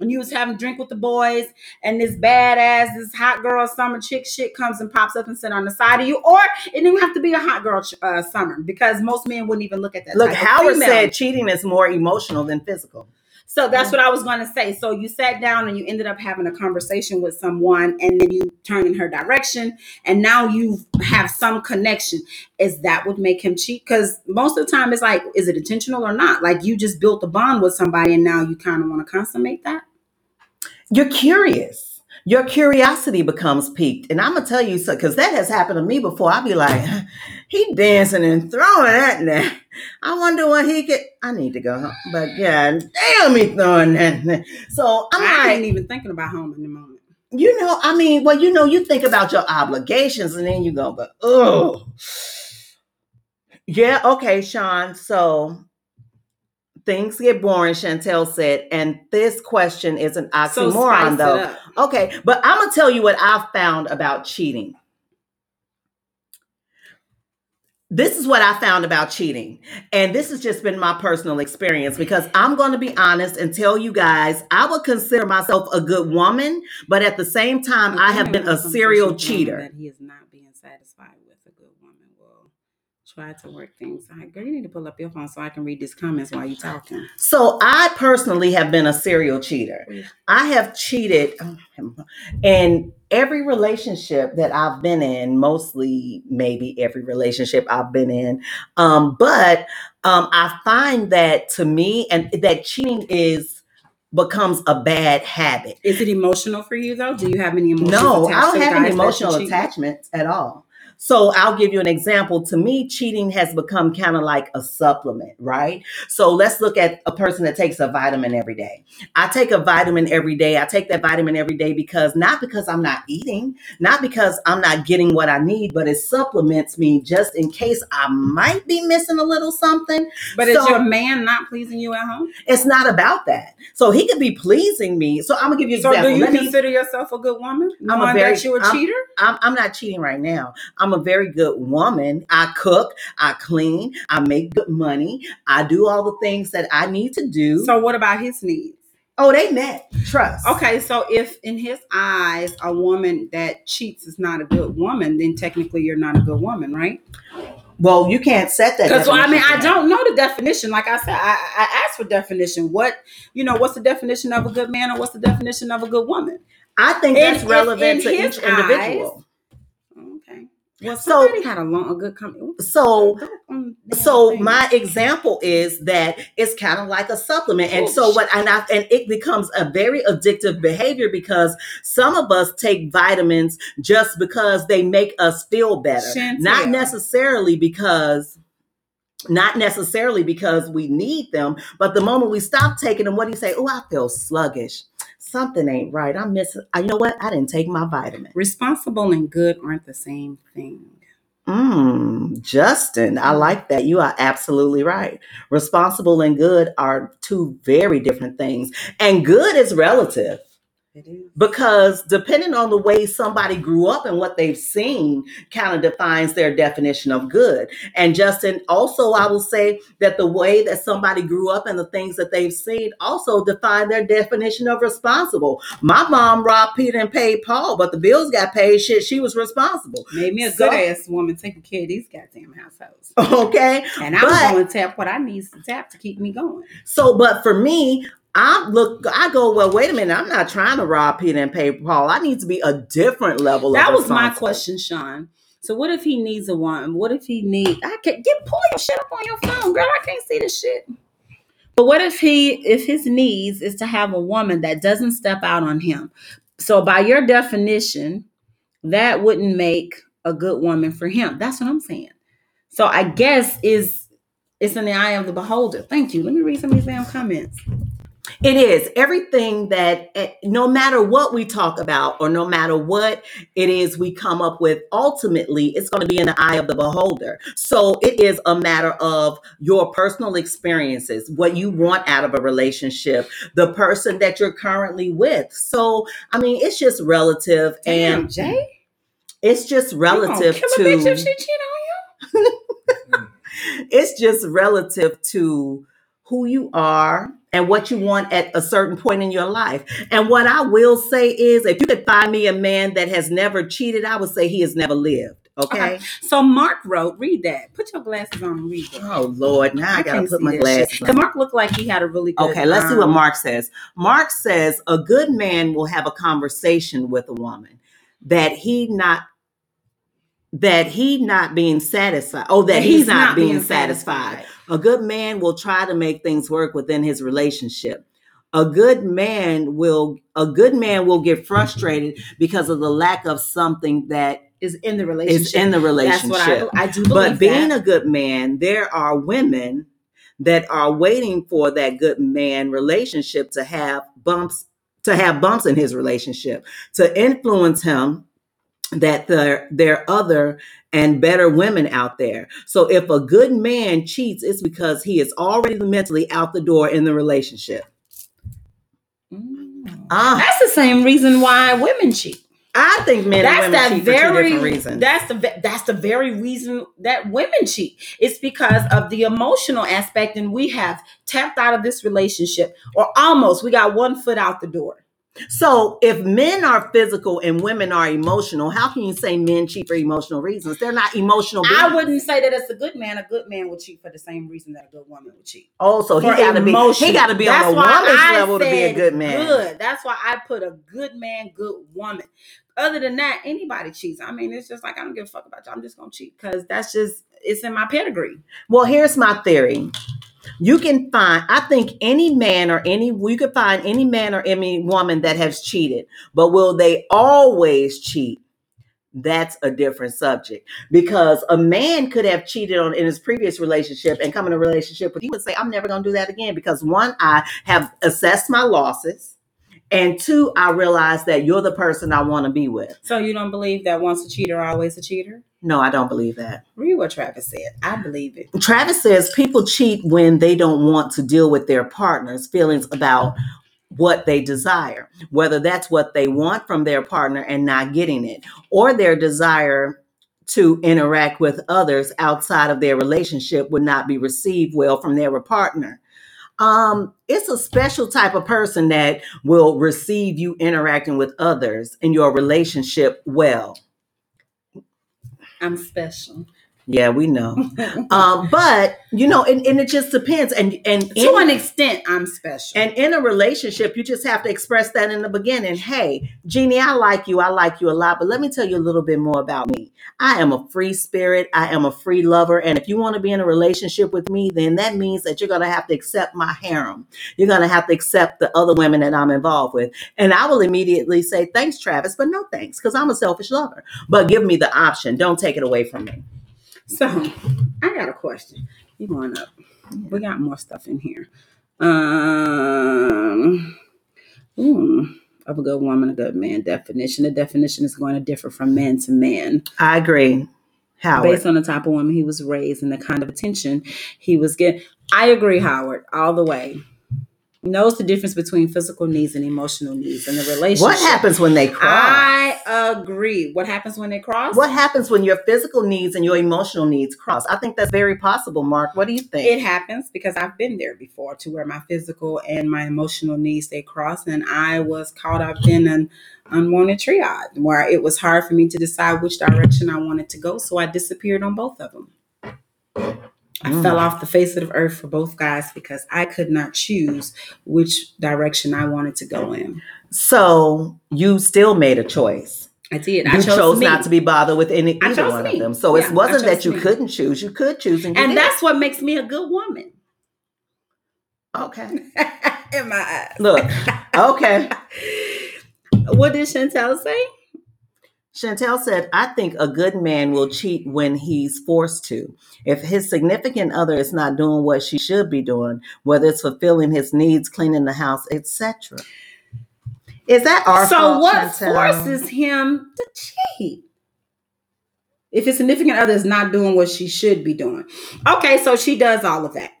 and you was having a drink with the boys and this badass, this hot girl summer chick shit comes and pops up and sit on the side of you? Or it didn't have to be a hot girl uh, summer because most men wouldn't even look at that. Look, Howard said cheating is more emotional than physical. So that's what I was going to say. So you sat down and you ended up having a conversation with someone, and then you turn in her direction, and now you have some connection. Is that what make him cheat? Because most of the time, it's like, is it intentional or not? Like you just built a bond with somebody, and now you kind of want to consummate that. You're curious. Your curiosity becomes piqued. And I'm gonna tell you so because that has happened to me before. I'll be like, he dancing and throwing that now. I wonder what he could. I need to go home. But yeah, damn he throwing that. now. So I'm I like, ain't even thinking about home in the moment. you know, I mean, well, you know, you think about your obligations and then you go, but oh, yeah, okay, Sean. So things get boring, Chantel said, and this question is an So oxymoron, it though. Okay, but I'm gonna tell you what I've found about cheating. This is what I found about cheating. And this has just been my personal experience because I'm going to be honest and tell you guys, I would consider myself a good woman, but at the same time, I have been a serial cheater. That he is not being satisfied with a good woman. Will try to work things out. Girl, you need to pull up your phone so I can read these comments while you're talking. So I personally have been a serial cheater. I have cheated in every relationship that I've been in, mostly maybe every relationship I've been in. Um, but um, I find that to me, and that cheating is becomes a bad habit. Is it emotional for you though? Do you have any emotions? No, I don't have any emotional cheat attachments at all. So I'll give you an example. To me, cheating has become kind of like a supplement, right? So let's look at a person that takes a vitamin every day. I take a vitamin every day. I take that vitamin every day because not because I'm not eating, not because I'm not getting what I need, but it supplements me just in case I might be missing a little something. But is your man not pleasing you at home? It's not about that. So he could be pleasing me. So I'm gonna give you an So example. do you Let me- consider yourself a good woman? I'm a very- that you a I'm- cheater? I'm, I'm not cheating right now. I'm a very good woman. I cook, I clean, I make good money, I do all the things that I need to do. So what about his needs? oh, they met. Trust. Okay, so if in his eyes a woman that cheats is not a good woman, then technically you're not a good woman, right? Well, you can't set that. Because I mean, I don't know the definition. Like I said, I, I asked for definition. What you know? What's the definition of a good man, or what's the definition of a good woman? I think in- that's in- relevant in to each individual. Well, So- had a long, a good comment. So um, so my example is that it's kind of like a supplement. And so what and I, and it becomes a very addictive behavior because some of us take vitamins just because they make us feel better. Not necessarily because not necessarily because we need them but the moment we stop taking them what do you say? Oh i feel sluggish something ain't right i'm missing you know what i didn't take my vitamin responsible and good aren't the same thing. Mm, Justin, I like that. You are absolutely right. Responsible and good are two very different things. And good is relative. It is. because depending on the way somebody grew up and what they've seen kind of defines their definition of good and justin also i will say that the way that somebody grew up and the things that they've seen also define their definition of responsible my mom robbed peter and paid paul but the bills got paid shit she was responsible Made me a So- good ass woman taking care of these goddamn households. okay And I'm going to tap what I need to tap to keep me going. So, but for me, I look, I go, well, wait a minute, I'm not trying to rob Peter and pay Paul. I need to be a different level That was my question, Sean. So what if he needs a woman? What if he need? I can get pull your shit up on your phone, girl. I can't see this shit. But what if he, if his needs is to have a woman that doesn't step out on him? So by your definition, that wouldn't make a good woman for him. That's what I'm saying. So I guess is it's in the eye of the beholder. Thank you. Let me read some of these damn comments. It is everything that, eh, no matter what we talk about or no matter what it is we come up with, ultimately it's going to be in the eye of the beholder. So it is a matter of your personal experiences, what you want out of a relationship, the person that you're currently with. So, I mean, it's just relative Damn, and Jay. it's just You relative kill to. a bitch if she cheat on you. it's just relative to who you are and what you want at a certain point in your life. And what I will say is if you could find me a man that has never cheated, I would say he has never lived. Okay. So Mark wrote, read that. Put your glasses on and read that. Oh Lord, now I, gotta put my glasses shit. on. Mark looked like he had a really good. Okay, let's see what um, Mark says. Mark says a good man will have a conversation with a woman that he not that he not being satisfied. Oh, that he's, not, being, satisfied. A good man will try to make things work within his relationship. A good man will a good man will get frustrated because of the lack of something that Is in the relationship. is in the relationship. That's relationship. what I, I do believe. But being that. a good man, there are women that are waiting for that good man relationship to have bumps to have bumps in his relationship to influence him that there there are other and better women out there. So if a good man cheats, it's because he is already mentally out the door in the relationship. Mm. Ah, That's the same reason why women cheat. I think men that's and women that cheat for two very different reasons. that's the that's the very reason that women cheat. It's because of the emotional aspect, and we have tapped out of this relationship, or almost. We got one foot out the door. So if men are physical and women are emotional, how can you say men cheat for emotional reasons? They're not emotional. I wouldn't say that it's a good man. A good man would cheat for the same reason that a good woman would cheat. Oh, so he got to be he got to be That's on a woman's I level to be a good man. Good. That's why I put a good man, good woman. Other than that, anybody cheats. I mean, it's just like I don't give a fuck about you. I'm just gonna cheat because that's just it's in my pedigree. Well, here's my theory. You can find, I think any man or any, you can find any man or any woman that has cheated, but will they always cheat? That's a different subject because a man could have cheated on in his previous relationship and come in a relationship with you and say, I'm never going to do that again because one, I have assessed my losses. And two, I realize that you're the person I want to be with. So you don't believe that once a cheater, always a cheater? No, I don't believe that. Read what Travis said. I believe it. Travis says people cheat when they don't want to deal with their partner's feelings about what they desire, whether that's what they want from their partner and not getting it, or their desire to interact with others outside of their relationship would not be received well from their partner. Um, it's a special type of person that will receive you interacting with others in your relationship well. I'm special. Yeah, we know. um, but you know, and, and it just depends. And and to in- an extent, I'm special. And in a relationship, you just have to express that in the beginning. Hey, Jeannie, I like you. I like you a lot, but let me tell you a little bit more about me. I am a free spirit. I am a free lover. And if you want to be in a relationship with me, then that means that you're going to have to accept my harem. You're going to have to accept the other women that I'm involved with. And I will immediately say, thanks, Travis, but no thanks, because I'm a selfish lover. But give me the option. Don't take it away from me. So I got a question. You going up? We got more stuff in here. Um, ooh, of a good woman, a good man definition. The definition is going to differ from man to man I agree. Howard. based on the type of woman he was raised and the kind of attention he was getting. I agree, Howard, all the way. Knows the difference between physical needs and emotional needs in the relationship. What happens when they cross? I agree. What happens when they cross? what happens when your physical needs and your emotional needs cross? I think that's very possible, Mark. What do you think? It happens because I've been there before to where my physical and my emotional needs they cross, and I was caught up in an unwanted triad where it was hard for me to decide which direction I wanted to go, so I disappeared on both of them. I Mm. fell off the face of the earth for both guys because I could not choose which direction I wanted to go in. so you still made a choice. I did. You I chose, chose not to be bothered with any either one me. of them. So Yeah, it wasn't that you me. couldn't choose. You could choose, and, and that's what makes me a good woman okay. in my eyes. Look, okay. what did Chantel say? Chantel said, I think a good man will cheat when he's forced to. If his significant other is not doing what she should be doing, whether it's fulfilling his needs, cleaning the house, etc. Is that our so fault, what Chantel? forces him to cheat? If his significant other is not doing what she should be doing. Okay, so she does all of that.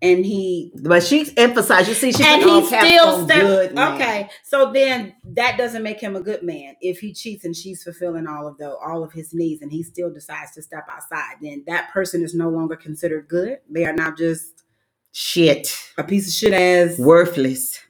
And he But she emphasized, you see, she and he still on steps good man. okay so then that doesn't make him a good man if he cheats and she's fulfilling all of the all of his needs and he still decides to step outside then that person is no longer considered good they are now just Shit. a piece of shit as Worthless.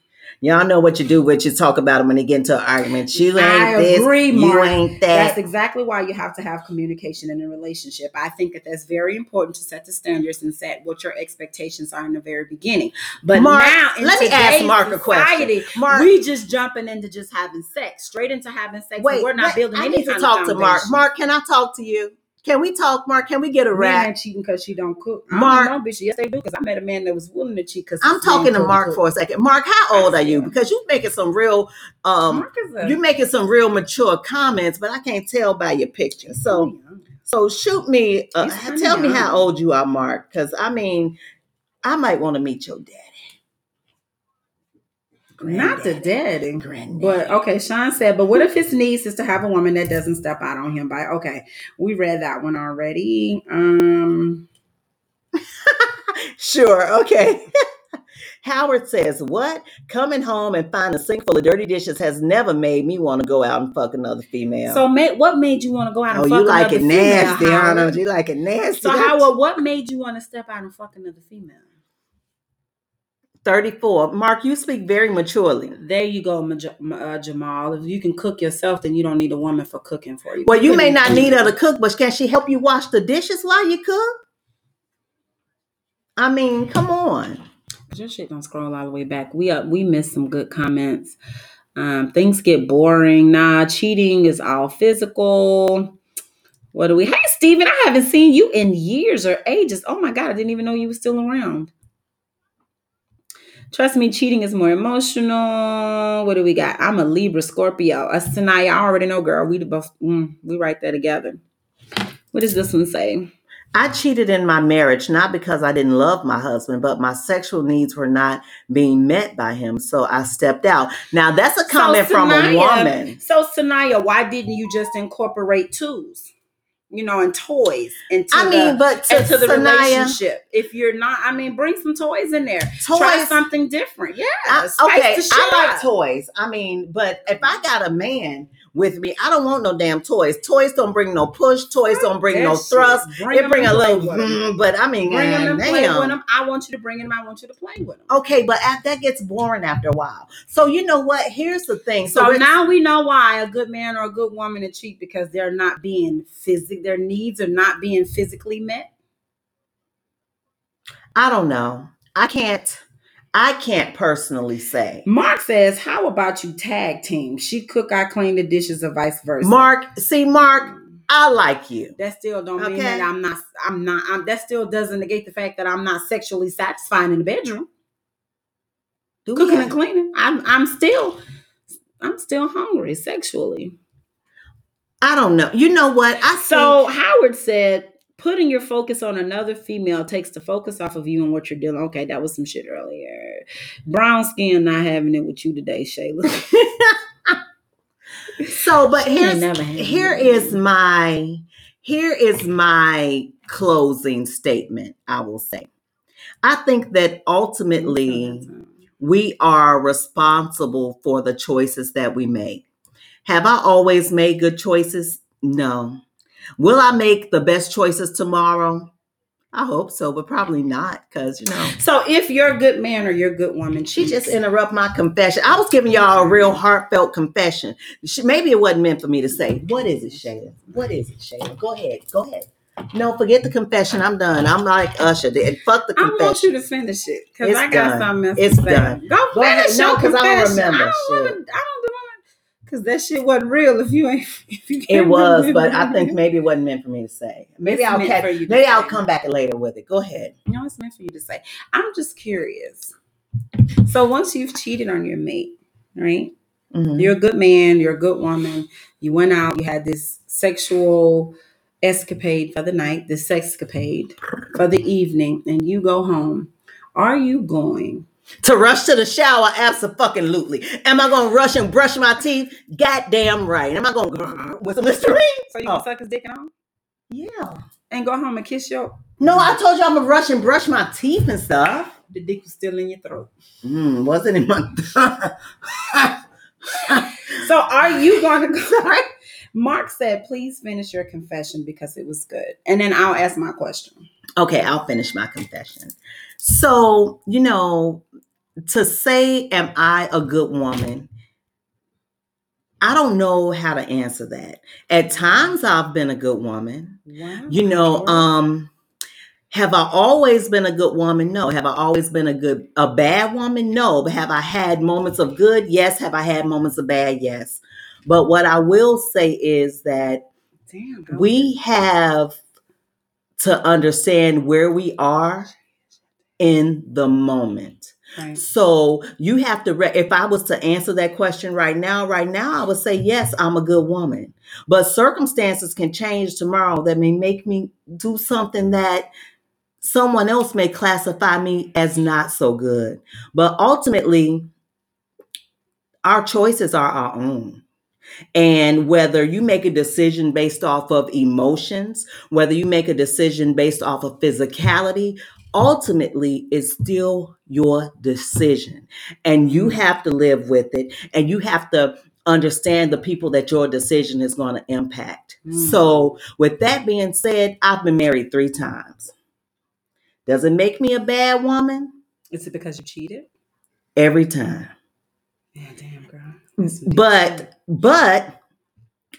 Y'all know what you do, what you talk about them when they get into an argument. You ain't I this, agree, you Mark. ain't that's exactly why you have to have communication in a relationship i think that that's very important to set the standards and set what your expectations are in the very beginning but Mark, now let me ask Mark a question. Mark, we just jumping into just having sex straight into having sex wait, we're not wait, building I need to talk to Mark. Mark, can I talk to you? Can we talk, Mark? Can we get a Men rap? ain't cheating because she don't cook. I Mark- don't know, bitch. Yes, they do. Because I met a man that was willing to cheat because I'm talking to Mark for a second. Mark, how old are you? Because you're making some real, um, a- you're making some real mature comments, but I can't tell by your picture. So so shoot me uh, tell me how old you are, Mark. Because I mean, I might want to meet your not the dead. Granddaddy. But okay, Sean said, but what if his niece is to have a woman that doesn't step out on him by okay, we read that one already. Um Sure, okay. Howard says, What? Coming home and finding a sink full of dirty dishes has never made me want to go out and fuck another female. so ma- what made you want to go out and oh, fuck another female? Oh, you like it nasty, Howard? You like it nasty. So Howard, what made you want to step out and fuck another female? 34. Mark, you speak very maturely. There you go, Maj- uh, Jamal. If you can cook yourself, then you don't need a woman for cooking for you. Well, you may not need her to cook, but can she help you wash the dishes while you cook? I mean, come on. Your shit don't scroll all the way back. We uh, we missed some good comments. Um, things get boring. Nah, cheating is all physical. What do we? Hey, Steven, I haven't seen you in years or ages. Oh my god, I didn't even know you were still around. Trust me, cheating is more emotional. What do we got? I'm a Libra, Scorpio. Us tonight, I already know, girl. We both mm, we right there together. What does this one say? I cheated in my marriage not because I didn't love my husband, but my sexual needs were not being met by him. So I stepped out. Now, that's a comment from a woman. So, Sanaya, why didn't you just incorporate tools, you know, and toys into I mean, the, but to, into the Sanaya, relationship? If you're not, I mean, bring some toys in there. Try toys. something different. Yeah, I, okay, I like up. toys. I mean, but if I got a man with me, I don't want no damn toys. Toys don't bring no push. Toys don't bring That no shit. thrust. Bring It bring a little, mm, but I mean, Bring them and play with them. I want you to bring them. I want you to play with them. Okay, but that gets boring after a while. So you know what? Here's the thing. So, So now we know why a good man or a good woman to cheat because they're not being physic. Their needs are not being physically met. I don't know. I can't. I can't personally say. Mark says, "How about you tag team? She cook, I clean the dishes, or vice versa." Mark, see, Mark, I like you. that still don't mean that I'm not. I'm not. I'm, that still doesn't negate the fact that I'm not sexually satisfying in the bedroom, Do cooking have- and cleaning. I'm. I'm still. I'm still hungry sexually. I don't know. You know what? I So think- Howard said, putting your focus on another female takes the focus off of you and what you're doing. Okay, that was some shit earlier. Brown skin not having it with you today, Shayla. so, but here's here is my here is my closing statement. I will say, I think that ultimately we are responsible for the choices that we make. Have I always made good choices? No. Will I make the best choices tomorrow? I hope so, but probably not because, you know. So if you're a good man or you're a good woman, She just interrupt my confession. I was giving y'all a real heartfelt confession. She, maybe it wasn't meant for me to say. What is it, Shayla? What is it, Shayla? Go ahead. Go ahead. No, forget the confession. I'm done. I'm like Usher. Did. Fuck the confession. I want confession. you to finish it because I got done. something else It's to say. done. Go, Go finish ahead. No, your 'cause I don't confession. remember. I don't want to. I don't do because that shit wasn't real. If you ain't, if you It was, but. I think maybe it wasn't meant for me to say. Maybe It's I'll catch. for you Maybe I'll say. come back later with it. Go ahead. No, it's meant for you to say. I'm just curious. So once you've cheated on your mate, right? Mhm. You're a good man, you're a good woman. You went out, you had this sexual escapade for the night, this sexcapade for the evening, and you go home. Are you going? To rush to the shower, absolutely. Am I gonna rush and brush my teeth? Goddamn right. Am I gonna go with some Listerine? So you Oh. gonna suck his dick and all Yeah. and go home and kiss your No, I told you I'm gonna rush and brush my teeth and stuff. the dick was still in your throat. Mm, wasn't in my. So are you going to go? Mark said, please finish your confession because it was good. And then I'll ask my question. okay, I'll finish my confession. So, you know, to say, am I a good woman? I don't know how to answer that. At times I've been a good woman. Wow. You know, um, have I always been a good woman? No. Have I always been a good a bad woman? No. But have I had moments of good? Yes. Have I had moments of bad? Yes. But what I will say is that Damn, we have to understand where we are in the moment. So you have to, re- if I was to answer that question right now, right now, I would say, yes, I'm a good woman. But circumstances can change tomorrow that may make me do something that someone else may classify me as not so good. But ultimately, our choices are our own. And whether you make a decision based off of emotions, whether you make a decision based off of physicality, ultimately it's still your decision. And you have to live with it and you have to understand the people that your decision is going to impact. Mm. So, with that being said, I've been married three times. Does it make me a bad woman? Is it because you cheated? Every time. Yeah, damn, girl. Shit. but but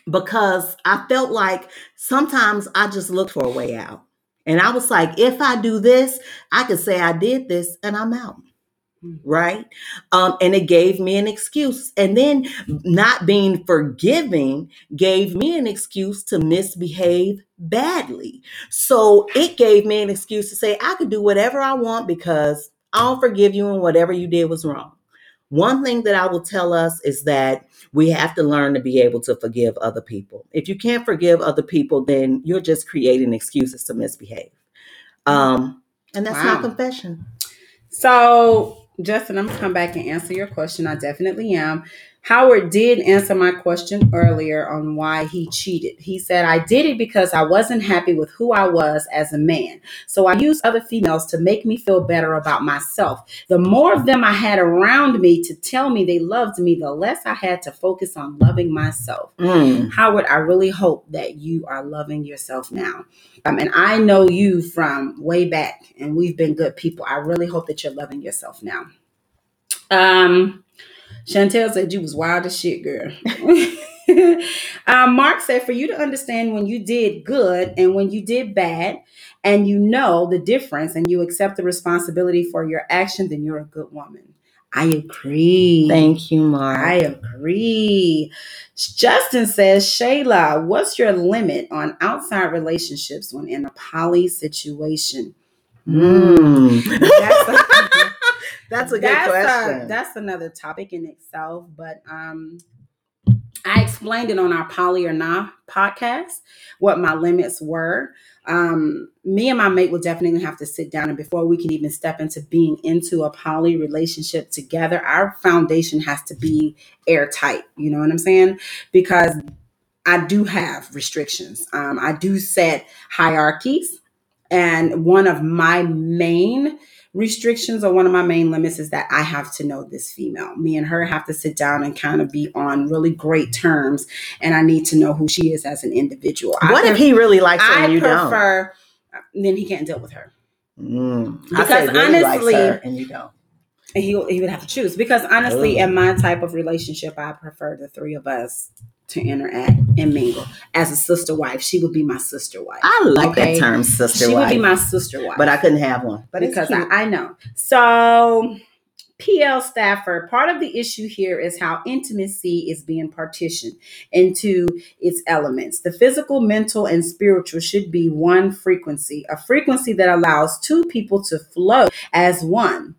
because I felt like sometimes I just looked for a way out. And I was like, if I do this, I could say I did this and I'm out. Mm. Right. Um, and it gave me an excuse. And then not being forgiving gave me an excuse to misbehave badly. So it gave me an excuse to say I could do whatever I want because I'll forgive you and whatever you did was wrong. One thing that I will tell us is that we have to learn to be able to forgive other people. If you can't forgive other people, then you're just creating excuses to misbehave. Um, and that's my confession. So, Justin, I'm gonna come back and answer your question. I definitely am. Howard did answer my question earlier on why he cheated. He said, I did it because I wasn't happy with who I was as a man. So I used other females to make me feel better about myself. The more of them I had around me to tell me they loved me, the less I had to focus on loving myself. Mm. Howard, I really hope that you are loving yourself now. Um, and I know you from way back, and we've been good people. I really hope that you're loving yourself now. Um, Chantel said you was wild as shit, girl. um, Mark said for you to understand when you did good and when you did bad, and you know the difference, and you accept the responsibility for your action, then you're a good woman. I agree. Thank you, Mark. I agree. Justin says, Shayla, what's your limit on outside relationships when in a poly situation? Mm. That's a, That's a good that's question. A, that's another topic in itself, but um, I explained it on our poly or not podcast what my limits were. Um, me and my mate will definitely have to sit down, and before we can even step into being into a poly relationship together, our foundation has to be airtight. You know what I'm saying? Because I do have restrictions. Um, I do set hierarchies, and one of my main restrictions or one of my main limits is that I have to know this female. Me and her have to sit down and kind of be on really great terms, and I need to know who she is as an individual. I What if pref- he really likes her I and you don't? then he can't deal with her. Mm. Because say really honestly- likes her and you don't. And he, he would have to choose because honestly, Ooh. in my type of relationship, I prefer the three of us to interact and mingle. As a sister wife, she would be my sister wife. I like Okay. that term, sister she wife. would be my sister wife. but I couldn't have one. But because. I, I know. So, PL Stafford, part of the issue here is how intimacy is being partitioned into its elements. The physical, mental, and spiritual should be one frequency, a frequency that allows two people to flow as one.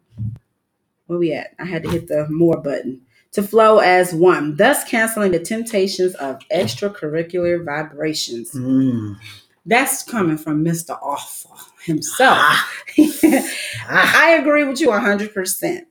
Where we at? I had to hit the more button. To flow as one, thus canceling the temptations of extracurricular vibrations. Mm. That's coming from Mr. Awful himself. Ah. I agree with you 100%.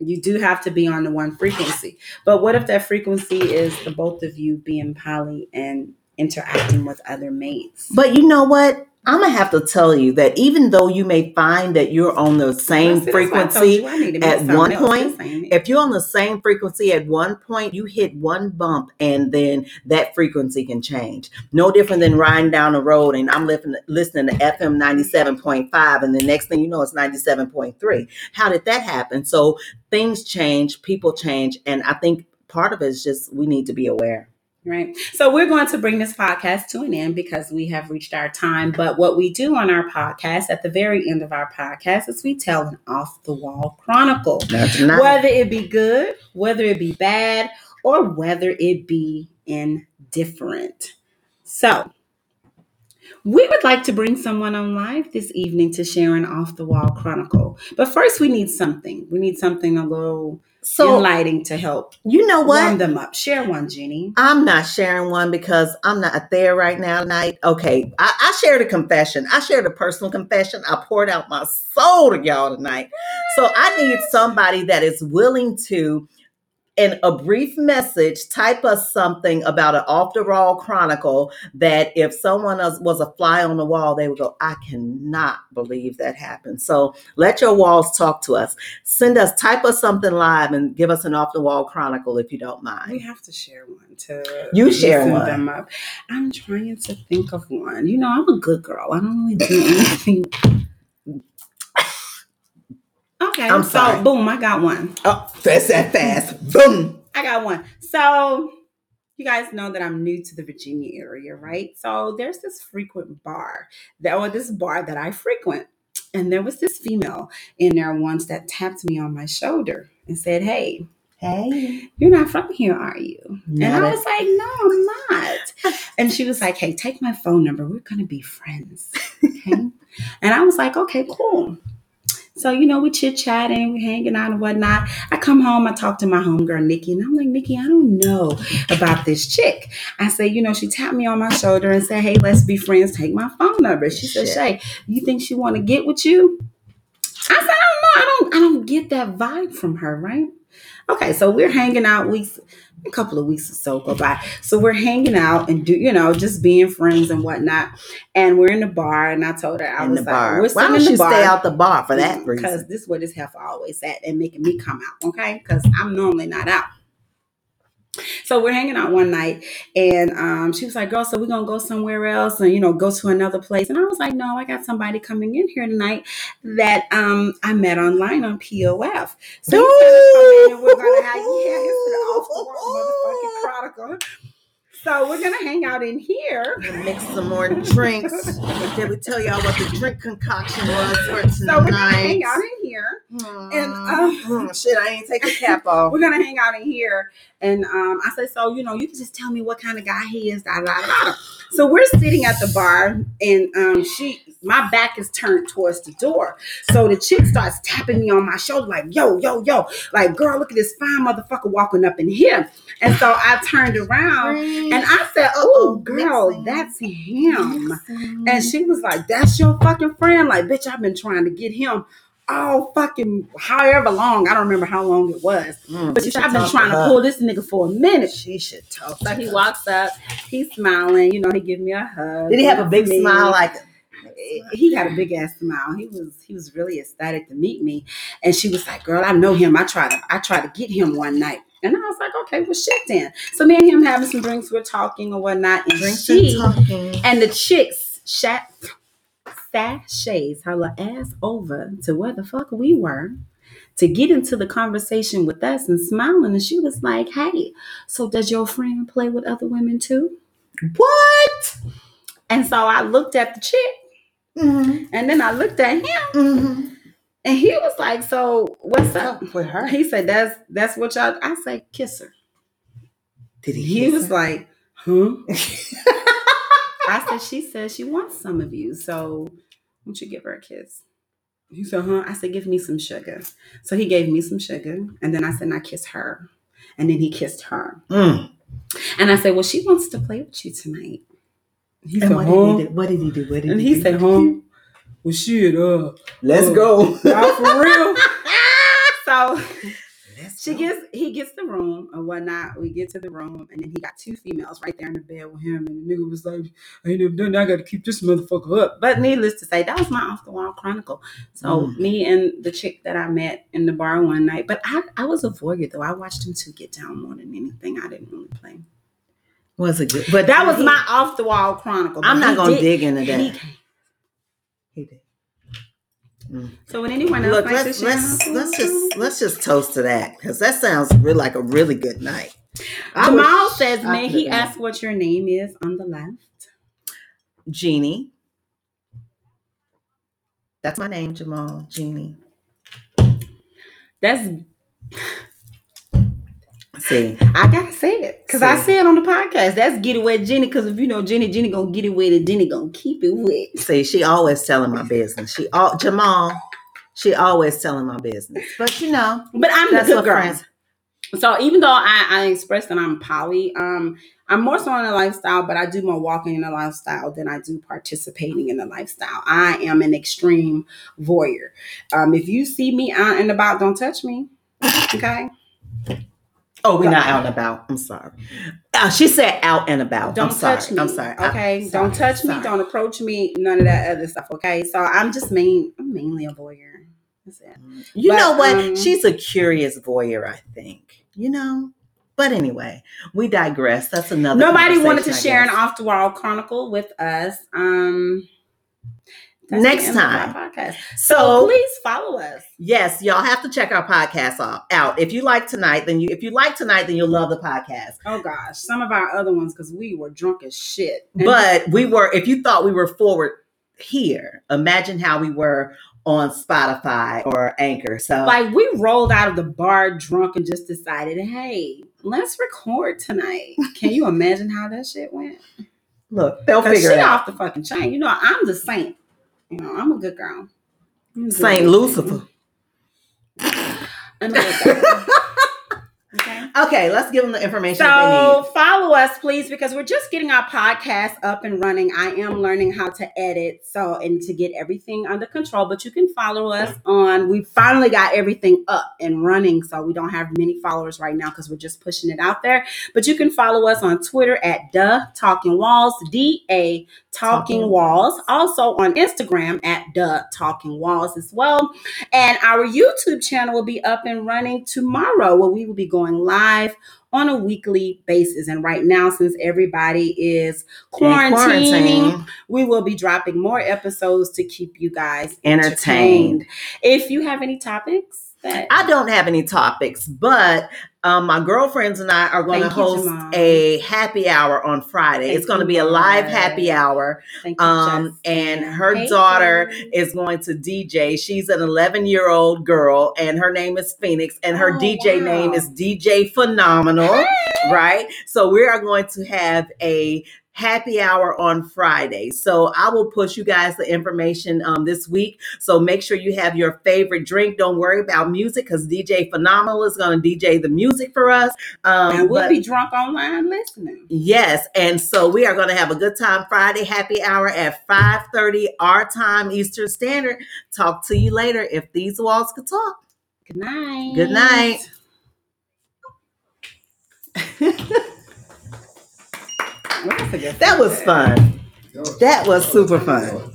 You do have to be on the one frequency. But what if that frequency is the both of you being poly and interacting with other mates? But you know what? I'm gonna have to tell you that even though you may find that you're on the same See, that's why I told frequency, you I need to make at one point, This ain't it. if you're on the same frequency at one point, you hit one bump and then that frequency can change. No different than riding down the road and I'm listening, listening to FM 97.5 and the next thing you know it's 97.3. How did that happen? So things change, people change, and I think part of it is just we need to be aware. Right. So we're going to bring this podcast to an end because we have reached our time. But what we do on our podcast at the very end of our podcast is we tell an off the wall chronicle. That's not whether it be good, whether it be bad, or whether it be indifferent. So, we would like to bring someone on live this evening to share an off the wall chronicle. But first, we need something. We need something a little so lighting to help you know what? warm them up. Share one, Jeannie. I'm not sharing one because I'm not there right now tonight. Okay, I, I shared a confession. I shared a personal confession. I poured out my soul to y'all tonight. So I need somebody that is willing to, in a brief message, type us something about an off the wall chronicle that if someone else was a fly on the wall, they would go, I cannot believe that happened. So let your walls talk to us. Send us, type us something live and give us an off the wall chronicle if you don't mind. We have to share one to You share one. them up. I'm trying to think of one. You know, I'm a good girl. I don't really do anything. Okay, I'm so sorry. boom, I got one. Oh, that's that fast. Boom. I got one. So you guys know that I'm new to the Virginia area, right? So there's this frequent bar that or this bar that I frequent. And there was this female in there once that tapped me on my shoulder and said, Hey, Hey. you're not from here, are you? And I Not was like, No, I'm not. and she was like, Hey, take my phone number. We're gonna be friends. Okay. and I was like, Okay, cool. So, you know, we chit chatting, we hanging out and whatnot. I come home, I talk to my homegirl, Nikki, and I'm like, Nikki, I don't know about this chick. I say, you know, she tapped me on my shoulder and said, Hey, let's be friends. Take my phone number. She said, Shay, you think she want to get with you? I said, I don't know. I don't, I don't get that vibe from her, right? Okay, so we're hanging out weeks, a couple of weeks or so go by. So we're hanging out and do, you know, just being friends and whatnot. And we're in the bar, and I told her I in was the like, bar. we're Why sitting don't in the you bar stay out the bar for that because this is where this heifer always at and making me come out, okay? Because I'm normally not out. So we're hanging out one night, and um, she was like, "Girl, so we're gonna go somewhere else, and you know, go to another place." And I was like, "No, I got somebody coming in here tonight that um I met online on POF. So we're gonna have yeah, it's an motherfucking chronicle. So we're gonna hang out in here. We'll Mix some more drinks. Did we tell y'all what the drink concoction was for tonight? So we're gonna hang out in here. and, um, Hmm, shit, I ain't take the cap off. we're gonna hang out in here. And um, I said, so you know, you can just tell me what kind of guy he is. Da, da, da. So we're sitting at the bar, and um, she, my back is turned towards the door. So the chick starts tapping me on my shoulder, like, yo, yo, yo, like, girl, look at this fine motherfucker walking up in here. And so I turned around and I said, oh, girl, that's him. And she was like, That's your fucking friend? Like, bitch, I've been trying to get him all fucking however long. I don't remember how long it was. Mm, But I've been trying to her. pull this nigga for a minute. She should talk. So he walks up, he's smiling, you know, he give me a hug. Did he have a big Me. smile like Eh, he had a big ass smile. He was he was really ecstatic to meet me. And she was like, "Girl, I know him. I tried to I tried to get him one night." And I was like, "Okay, well, shit then." So me and him having some drinks, we're talking or whatnot, and Drinks she and talking. and the chicks shat sashays her ass over to where the fuck we were to get into the conversation with us and smiling. And she was like, Hey, so does your friend play with other women too? What? And so I looked at the chick Mm-hmm. and then I looked at him Mm-hmm. and he was like, So what's up? With her. He said, That's that's what y'all I say, kiss her. Did he? He was her? like, Huh? I said, She says she wants some of you. So why don't you give her a kiss? He said, Huh? I said, Give me some sugar. So he gave me some sugar. And then I said, "I kiss her. And then he kissed her. Mm. And I said, Well, she wants to play with you tonight. He And said, what Huh? did he do? What did he do? What did And he, he said, Huh? Well, shit, uh, Let's Uh, go. y'all for real. so Let's she go. gets he gets the room or whatnot. We get to the room, and then he got two females right there in the bed with him. And the nigga was like, I ain't never done that. I gotta keep this motherfucker up. But needless to say, that was my off the wall chronicle. So Mm. me and the chick that I met in the bar one night, but I, I was a voyeur though. I watched him two get down more than anything. I didn't really play. Was it good? But That was my off the wall chronicle. I'm not gonna did- dig into He that. came. He did. So when anyone else Look, let's let's let's just let's just toast to that because that sounds really like a really good night. I Jamal says, "May he ask what your name is on the left?" Jeannie. That's my name, Jamal. Jeannie. That's See, I gotta say it because I See. said on the podcast. That's get it wet, Jenny. Because if you know Jenny, Jenny gonna get it wet, and Jenny gonna keep it wet. see, she always telling my business. She all Jamal. She always telling my business. But you know, But I'm that's the what good girl. friends. So even though I, I expressed that I'm poly, um, I'm more so in a lifestyle, but I do more walking in a lifestyle than I do participating in the lifestyle. I am an extreme voyeur. Um, if you see me out and about, don't touch me. Okay. Oh, we're not out and about. I'm sorry. Uh, she said out and about. Don't I'm sorry. touch me. I'm sorry. I'm Okay. sorry. Don't touch me. Don't approach me. None of that other stuff. Okay. So I'm just main. I'm mainly a voyeur. That's it. You But, know what? um, She's a curious voyeur, I think. You know? But anyway, we digress. That's another Nobody wanted to share an off the wall chronicle with us. Um. Next the end of our time. So, So please follow us. Yes, y'all have to check our podcast out. If you like tonight, then you if you like tonight, then you'll love the podcast. Oh gosh, some of our other ones because we were drunk as shit. But we were, if you thought we were forward here, imagine how we were on Spotify or Anchor. So like we rolled out of the bar drunk and just decided, hey, let's record tonight. Can you imagine how that shit went? look, they'll figure shit it out. off the fucking chain. You know, I'm the saint. You know, I'm a good girl. I'm a good Saint. Lucifer. Good girl. okay. Okay, let's give them the information So need. follow us, please, because we're just getting our podcast up and running. I am learning how to edit, so and to get everything under control. But you can follow us on. We finally got everything up and running, so we don't have many followers right now because we're just pushing it out there. But you can follow us on Twitter at the Talking Walls, D A Talking Talking Walls. Also on Instagram at the Talking Walls as well. And our YouTube channel will be up and running tomorrow, where we will be going live on a weekly basis. And right now, since everybody is quarantining, quarantined, we will be dropping more episodes to keep you guys Entertained. entertained. If you have any topics that I don't have any topics, but um, my girlfriends and I are going to Thank you, host Jamal. a happy hour on Friday. Thank it's going to be a live happy hour. thank you, Um, and her Hey, daughter Karen. is going to DJ. She's an 11 year old girl, and her name is Phoenix, and her Oh, DJ wow. name is DJ Phenomenal. Right? So we are going to have a happy hour on Friday. So I will push you guys the information um, this week. So make sure you have your favorite drink. Don't worry about music because DJ Phenomenal is going to DJ the music for us. Um, and we'll but- be drunk online listening. Yes, and so we are going to have a good time Friday happy hour at 5:30 our time Eastern Standard. Talk to you later if these walls could talk. Good night. Good night. Well, that's a good That was fun. That was super fun.